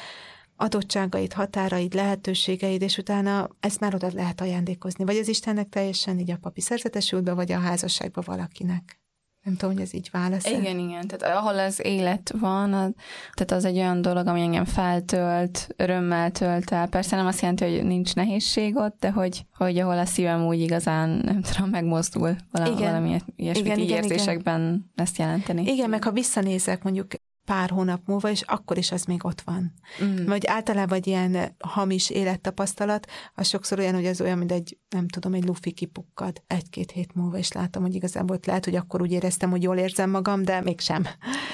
adottságaid, határaid, lehetőségeid, és utána ezt már oda lehet ajándékozni. Vagy az Istennek teljesen így a papi szerzetesültbe, vagy a házasságba valakinek. Nem tudom, hogy ez így válasz. Igen, igen. Tehát ahol az élet van, az, tehát az egy olyan dolog, ami engem feltölt, örömmel tölt el. Persze nem azt jelenti, hogy nincs nehézség ott, de hogy, hogy ahol a szívem úgy igazán, nem tudom, megmozdul valami, igen. valami ilyesmit igen, így igen, érzésekben igen. ezt jelenteni. Igen, meg ha visszanézek mondjuk pár hónap múlva, és akkor is az még ott van. Mm. Vagy általában egy ilyen hamis élettapasztalat, az sokszor olyan, hogy ez olyan, mint egy, nem tudom, egy lufi kipukkad egy-két hét múlva, és látom, hogy igazából lehet, hogy akkor úgy éreztem, hogy jól érzem magam, de mégsem.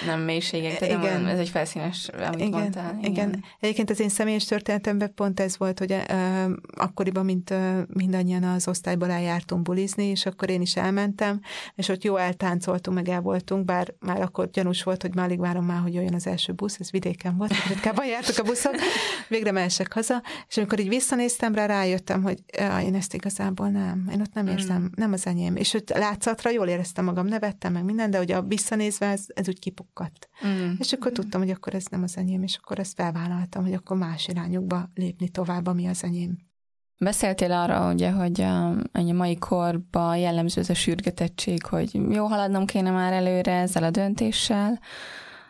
Nem mélységek, tehát igen. Nem, ez egy felszínes, amit igen, mondtál. Igen. igen. Egyébként az én személyes történetemben pont ez volt, hogy uh, akkoriban, mint uh, mindannyian az osztályból eljártunk bulizni, és akkor én is elmentem, és ott jó eltáncoltunk, meg el voltunk, bár már akkor gyanús volt, hogy már alig várom már, hogy jöjjön az első busz, ez vidéken volt, ritkábban jártak a buszok, végre mehessek haza, és amikor így visszanéztem rá, rájöttem, hogy ja, én ezt igazából nem, én ott nem hmm. érzem, nem az enyém. És hogy látszatra jól éreztem magam, nevettem meg minden, de hogy a visszanézve ez, ez úgy kipukkadt. Mm. És akkor tudtam, hogy akkor ez nem az enyém, és akkor ezt felvállaltam, hogy akkor más irányokba lépni tovább, ami az enyém. Beszéltél arra, ugye, hogy a, a mai korban jellemző ez a sürgetettség, hogy jó haladnom kéne már előre ezzel a döntéssel,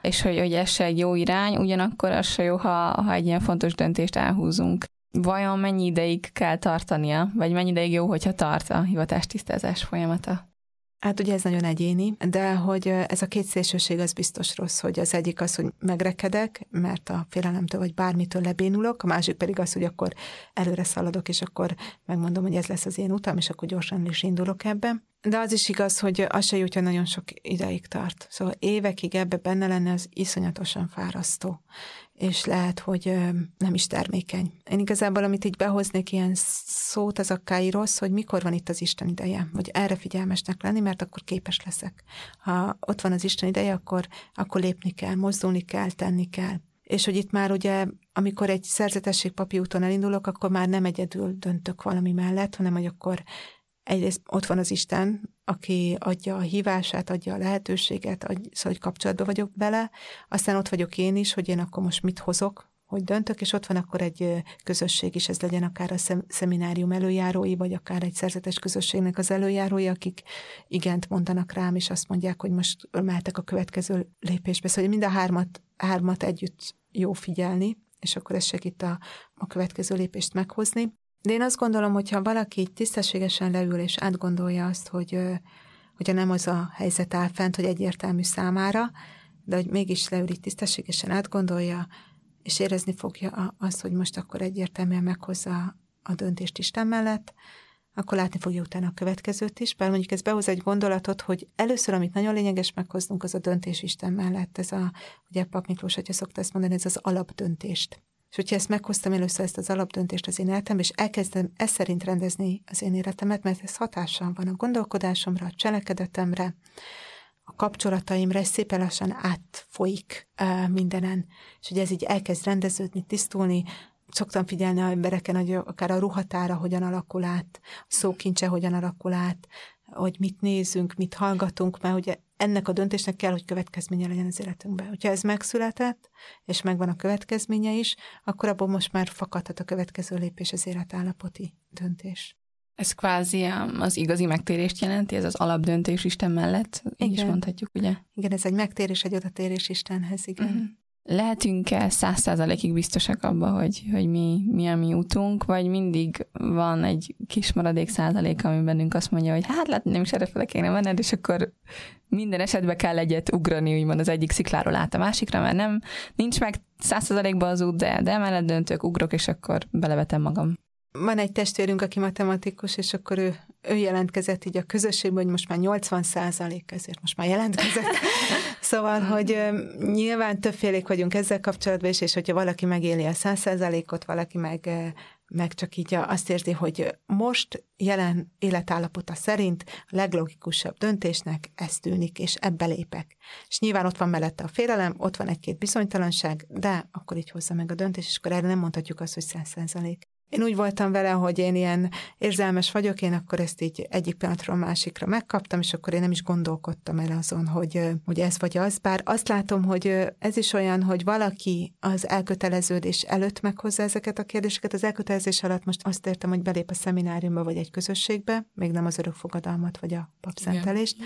és hogy, hogy ez se egy jó irány, ugyanakkor az se jó, ha, ha egy ilyen fontos döntést elhúzunk. Vajon mennyi ideig kell tartania, vagy mennyi ideig jó, hogyha tart a hivatástisztázás folyamata? Hát ugye ez nagyon egyéni, de hogy ez a két szélsőség az biztos rossz, hogy az egyik az, hogy megrekedek, mert a félelemtől vagy bármitől lebénulok, a másik pedig az, hogy akkor előre szaladok, és akkor megmondom, hogy ez lesz az én utam, és akkor gyorsan is indulok ebbe. De az is igaz, hogy az se hogy nagyon sok ideig tart. Szóval évekig ebbe benne lenne, az iszonyatosan fárasztó és lehet, hogy nem is termékeny. Én igazából, amit így behoznék ilyen szót, az a rossz, hogy mikor van itt az Isten ideje, hogy erre figyelmesnek lenni, mert akkor képes leszek. Ha ott van az Isten ideje, akkor, akkor lépni kell, mozdulni kell, tenni kell. És hogy itt már ugye, amikor egy papi úton elindulok, akkor már nem egyedül döntök valami mellett, hanem hogy akkor egyrészt ott van az Isten, aki adja a hívását, adja a lehetőséget, adja, szóval hogy kapcsolatban vagyok vele, aztán ott vagyok én is, hogy én akkor most mit hozok, hogy döntök, és ott van akkor egy közösség is, ez legyen akár a szeminárium előjárói, vagy akár egy szerzetes közösségnek az előjárói, akik igent mondanak rám, és azt mondják, hogy most mehetek a következő lépésbe. Szóval mind a hármat, hármat együtt jó figyelni, és akkor ez segít a, a következő lépést meghozni. De én azt gondolom, hogyha valaki tisztességesen leül és átgondolja azt, hogy hogyha nem az a helyzet áll fent, hogy egyértelmű számára, de hogy mégis leül így tisztességesen átgondolja, és érezni fogja azt, hogy most akkor egyértelműen meghozza a döntést Isten mellett, akkor látni fogja utána a következőt is, bár mondjuk ez behoz egy gondolatot, hogy először, amit nagyon lényeges meghoznunk, az a döntés Isten mellett. Ez a, ugye Pap Miklós, hogyha szokta ezt mondani, ez az alapdöntést. És hogyha ezt meghoztam először ezt az alapdöntést az én életem, és elkezdem ezt szerint rendezni az én életemet, mert ez hatással van a gondolkodásomra, a cselekedetemre, a kapcsolataimra, ez szépen lassan átfolyik uh, mindenen. És hogy ez így elkezd rendeződni, tisztulni, szoktam figyelni a embereken, hogy akár a ruhatára hogyan alakul át, a szókincse hogyan alakul át, hogy mit nézünk, mit hallgatunk, mert ugye ennek a döntésnek kell, hogy következménye legyen az életünkben. Hogyha ez megszületett, és megvan a következménye is, akkor abból most már fakadhat a következő lépés az életállapoti döntés. Ez kvázi az igazi megtérést jelenti, ez az alapdöntés Isten mellett, így igen. is mondhatjuk, ugye? Igen, ez egy megtérés, egy odatérés Istenhez, igen. Uh-huh. Lehetünk-e száz százalékig biztosak abba, hogy, hogy mi, mi a mi útunk, vagy mindig van egy kis maradék százalék, ami bennünk azt mondja, hogy hát lehet, nem is erre fele kéne menned, és akkor minden esetben kell egyet ugrani, úgymond az egyik szikláról át a másikra, mert nem, nincs meg száz százalékban az út, de, de mellett döntök, ugrok, és akkor belevetem magam. Van egy testvérünk, aki matematikus, és akkor ő, ő jelentkezett így a közösségben, hogy most már 80 százalék, ezért most már jelentkezett. <laughs> szóval, hogy nyilván többfélék vagyunk ezzel kapcsolatban is, és hogyha valaki megéli a 100 százalékot, valaki meg, meg csak így azt érzi, hogy most jelen életállapota szerint a leglogikusabb döntésnek ez tűnik, és ebbe lépek. És nyilván ott van mellette a félelem, ott van egy-két bizonytalanság, de akkor így hozza meg a döntés, és akkor erre nem mondhatjuk azt, hogy 100 százalék. Én úgy voltam vele, hogy én ilyen érzelmes vagyok, én akkor ezt így egyik pillanatról másikra megkaptam, és akkor én nem is gondolkodtam el azon, hogy, hogy ez vagy az. Bár azt látom, hogy ez is olyan, hogy valaki az elköteleződés előtt meghozza ezeket a kérdéseket. Az elkötelezés alatt most azt értem, hogy belép a szemináriumba vagy egy közösségbe, még nem az örökfogadalmat vagy a papszentelést,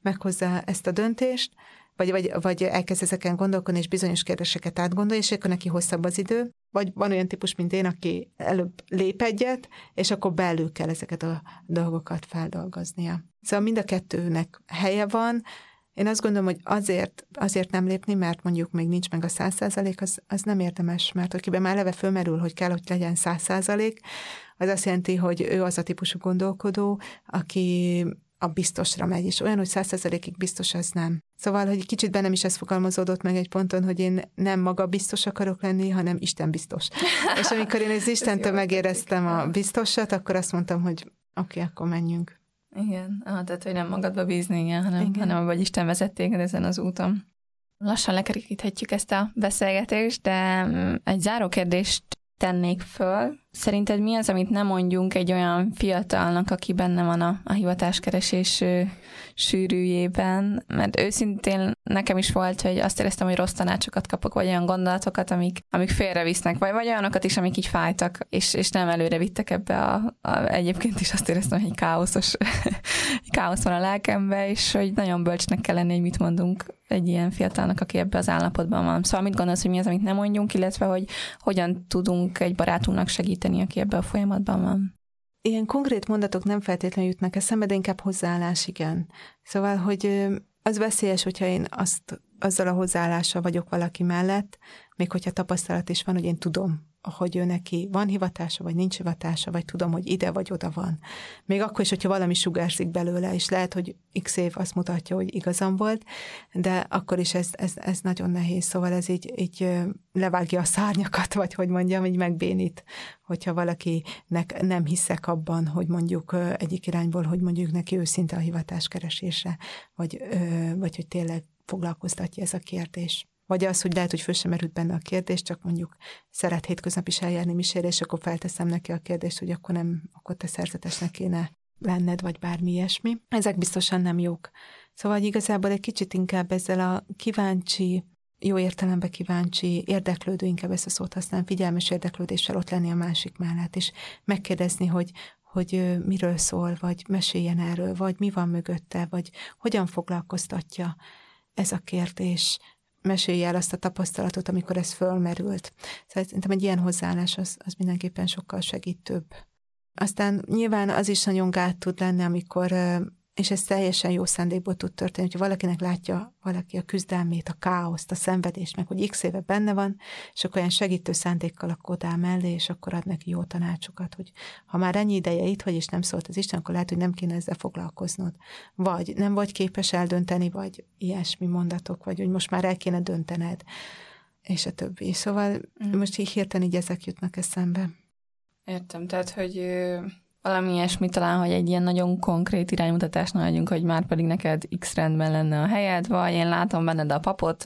meghozza ezt a döntést, vagy, vagy, vagy elkezd ezeken gondolkodni, és bizonyos kérdéseket átgondolja, és akkor neki hosszabb az idő, vagy van olyan típus, mint én, aki előbb lép egyet, és akkor belül kell ezeket a dolgokat feldolgoznia. Szóval mind a kettőnek helye van, én azt gondolom, hogy azért, azért nem lépni, mert mondjuk még nincs meg a száz százalék, az, az nem érdemes, mert akiben már leve fölmerül, hogy kell, hogy legyen száz százalék, az azt jelenti, hogy ő az a típusú gondolkodó, aki a biztosra megy, és olyan, hogy százszerzelékig biztos, az nem. Szóval, hogy kicsit bennem is ez fogalmazódott meg egy ponton, hogy én nem maga biztos akarok lenni, hanem Isten biztos. <laughs> és amikor én az Istentől megéreztem a biztosat, akkor azt mondtam, hogy oké, okay, akkor menjünk. Igen, ah, tehát, hogy nem magadba bízni, igen, hanem, igen. hanem vagy Isten vezet téged ezen az úton. Lassan lekeríthetjük ezt a beszélgetést, de mm, egy záró kérdést tennék föl. Szerinted mi az, amit nem mondjunk egy olyan fiatalnak, aki benne van a, a hivatáskeresés sűrűjében? Mert őszintén nekem is volt, hogy azt éreztem, hogy rossz tanácsokat kapok, vagy olyan gondolatokat, amik, amik félrevisznek, vagy, vagy olyanokat is, amik így fájtak, és, és nem előre vittek ebbe a, a, egyébként is azt éreztem, hogy egy káoszos, <laughs> káosz van a lelkembe, és hogy nagyon bölcsnek kell lenni, hogy mit mondunk egy ilyen fiatalnak, aki ebbe az állapotban van. Szóval mit gondolsz, hogy mi az, amit nem mondjunk, illetve hogy hogyan tudunk egy barátunknak segíteni, aki ebbe a folyamatban van? Ilyen konkrét mondatok nem feltétlenül jutnak eszembe, de inkább hozzáállás, igen. Szóval, hogy az veszélyes, hogyha én azt, azzal a hozzáállással vagyok valaki mellett, még hogyha tapasztalat is van, hogy én tudom, hogy ő neki van hivatása, vagy nincs hivatása, vagy tudom, hogy ide vagy oda van. Még akkor is, hogyha valami sugárzik belőle, és lehet, hogy x év azt mutatja, hogy igazam volt, de akkor is ez, ez, ez nagyon nehéz, szóval ez így, így levágja a szárnyakat, vagy hogy mondjam, így megbénít, hogyha valakinek nem hiszek abban, hogy mondjuk egyik irányból, hogy mondjuk neki őszinte a hivatás keresése, vagy, vagy hogy tényleg foglalkoztatja ez a kérdés. Vagy az, hogy lehet, hogy föl sem merült benne a kérdés, csak mondjuk szeret hétköznap is eljárni misére, és akkor felteszem neki a kérdést, hogy akkor nem, akkor te szerzetesnek kéne lenned, vagy bármi ilyesmi. Ezek biztosan nem jók. Szóval igazából egy kicsit inkább ezzel a kíváncsi, jó értelemben kíváncsi, érdeklődő, inkább ezt a szót használom, figyelmes érdeklődéssel ott lenni a másik mellett, és megkérdezni, hogy, hogy miről szól, vagy meséljen erről, vagy mi van mögötte, vagy hogyan foglalkoztatja ez a kérdés, mesélj el azt a tapasztalatot, amikor ez fölmerült. Szóval szerintem egy ilyen hozzáállás az, az mindenképpen sokkal segítőbb. Aztán nyilván az is nagyon gát tud lenni, amikor és ez teljesen jó szándékból tud történni, hogy valakinek látja valaki a küzdelmét, a káoszt, a szenvedést, meg hogy x éve benne van, és akkor olyan segítő szándékkal akkor oda mellé, és akkor ad neki jó tanácsokat, hogy ha már ennyi ideje itt vagy, és nem szólt az Isten, akkor lehet, hogy nem kéne ezzel foglalkoznod. Vagy nem vagy képes eldönteni, vagy ilyesmi mondatok, vagy hogy most már el kéne döntened, és a többi. Szóval mm. most így hirtelen így ezek jutnak eszembe. Értem, tehát, hogy valami ilyesmi talán, hogy egy ilyen nagyon konkrét iránymutatást adjunk, hogy már pedig neked X rendben lenne a helyed, vagy én látom benned a papot,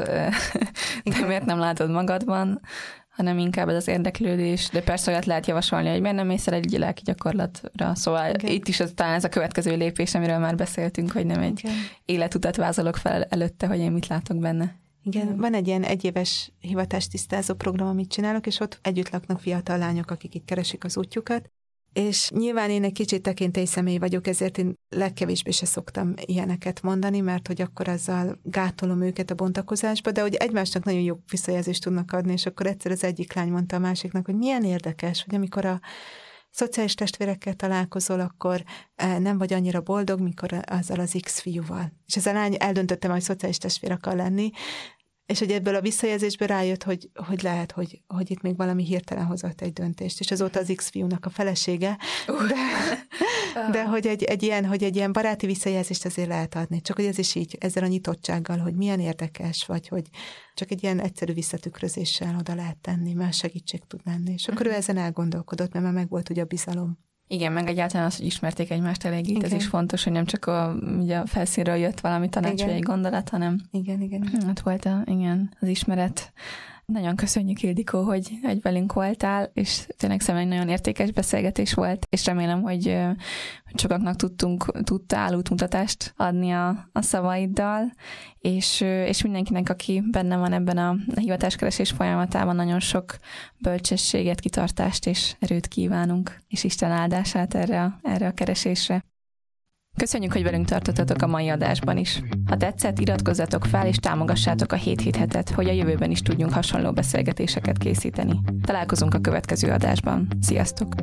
<laughs> de miért nem látod magadban, hanem inkább ez az érdeklődés, de persze olyat lehet javasolni, hogy miért nem mész el egy lelki gyakorlatra. Szóval okay. itt is az, talán ez a következő lépés, amiről már beszéltünk, hogy nem egy okay. életutat vázolok fel előtte, hogy én mit látok benne. Igen, van egy ilyen egyéves hivatástisztázó program, amit csinálok, és ott együtt laknak fiatal lányok, akik itt keresik az útjukat, és nyilván én egy kicsit tekintély személy vagyok, ezért én legkevésbé se szoktam ilyeneket mondani, mert hogy akkor azzal gátolom őket a bontakozásba, de hogy egymásnak nagyon jó visszajelzést tudnak adni, és akkor egyszer az egyik lány mondta a másiknak, hogy milyen érdekes, hogy amikor a szociális testvérekkel találkozol, akkor eh, nem vagy annyira boldog, mikor azzal az X fiúval. És ez a lány eldöntöttem, hogy szociális testvér akar lenni, és hogy ebből a visszajelzésből rájött, hogy, hogy lehet, hogy, hogy itt még valami hirtelen hozott egy döntést, és azóta az X fiúnak a felesége, de, <laughs> de hogy egy, egy, ilyen, hogy egy ilyen baráti visszajelzést azért lehet adni. Csak hogy ez is így, ezzel a nyitottsággal, hogy milyen érdekes, vagy hogy csak egy ilyen egyszerű visszatükrözéssel oda lehet tenni, mert segítség tud lenni. És akkor ő mhm. ezen elgondolkodott, mert már megvolt ugye a bizalom. Igen, meg egyáltalán az, hogy ismerték egymást elég, igen. ez is fontos, hogy nem csak a, ugye a felszínről jött valami tanács vagy egy gondolat, hanem igen, igen. Hát volt a, igen, az ismeret. Nagyon köszönjük, Ildikó, hogy, egy velünk voltál, és tényleg szerintem egy nagyon értékes beszélgetés volt, és remélem, hogy, hogy sokaknak tudtunk, tudtál útmutatást adni a, a szavaiddal, és, és mindenkinek, aki benne van ebben a, hivatáskeresés folyamatában, nagyon sok bölcsességet, kitartást és erőt kívánunk, és Isten áldását erre erre a keresésre. Köszönjük, hogy velünk tartottatok a mai adásban is. Ha tetszett, iratkozzatok fel és támogassátok a 7 hét hetet, hogy a jövőben is tudjunk hasonló beszélgetéseket készíteni. Találkozunk a következő adásban. Sziasztok!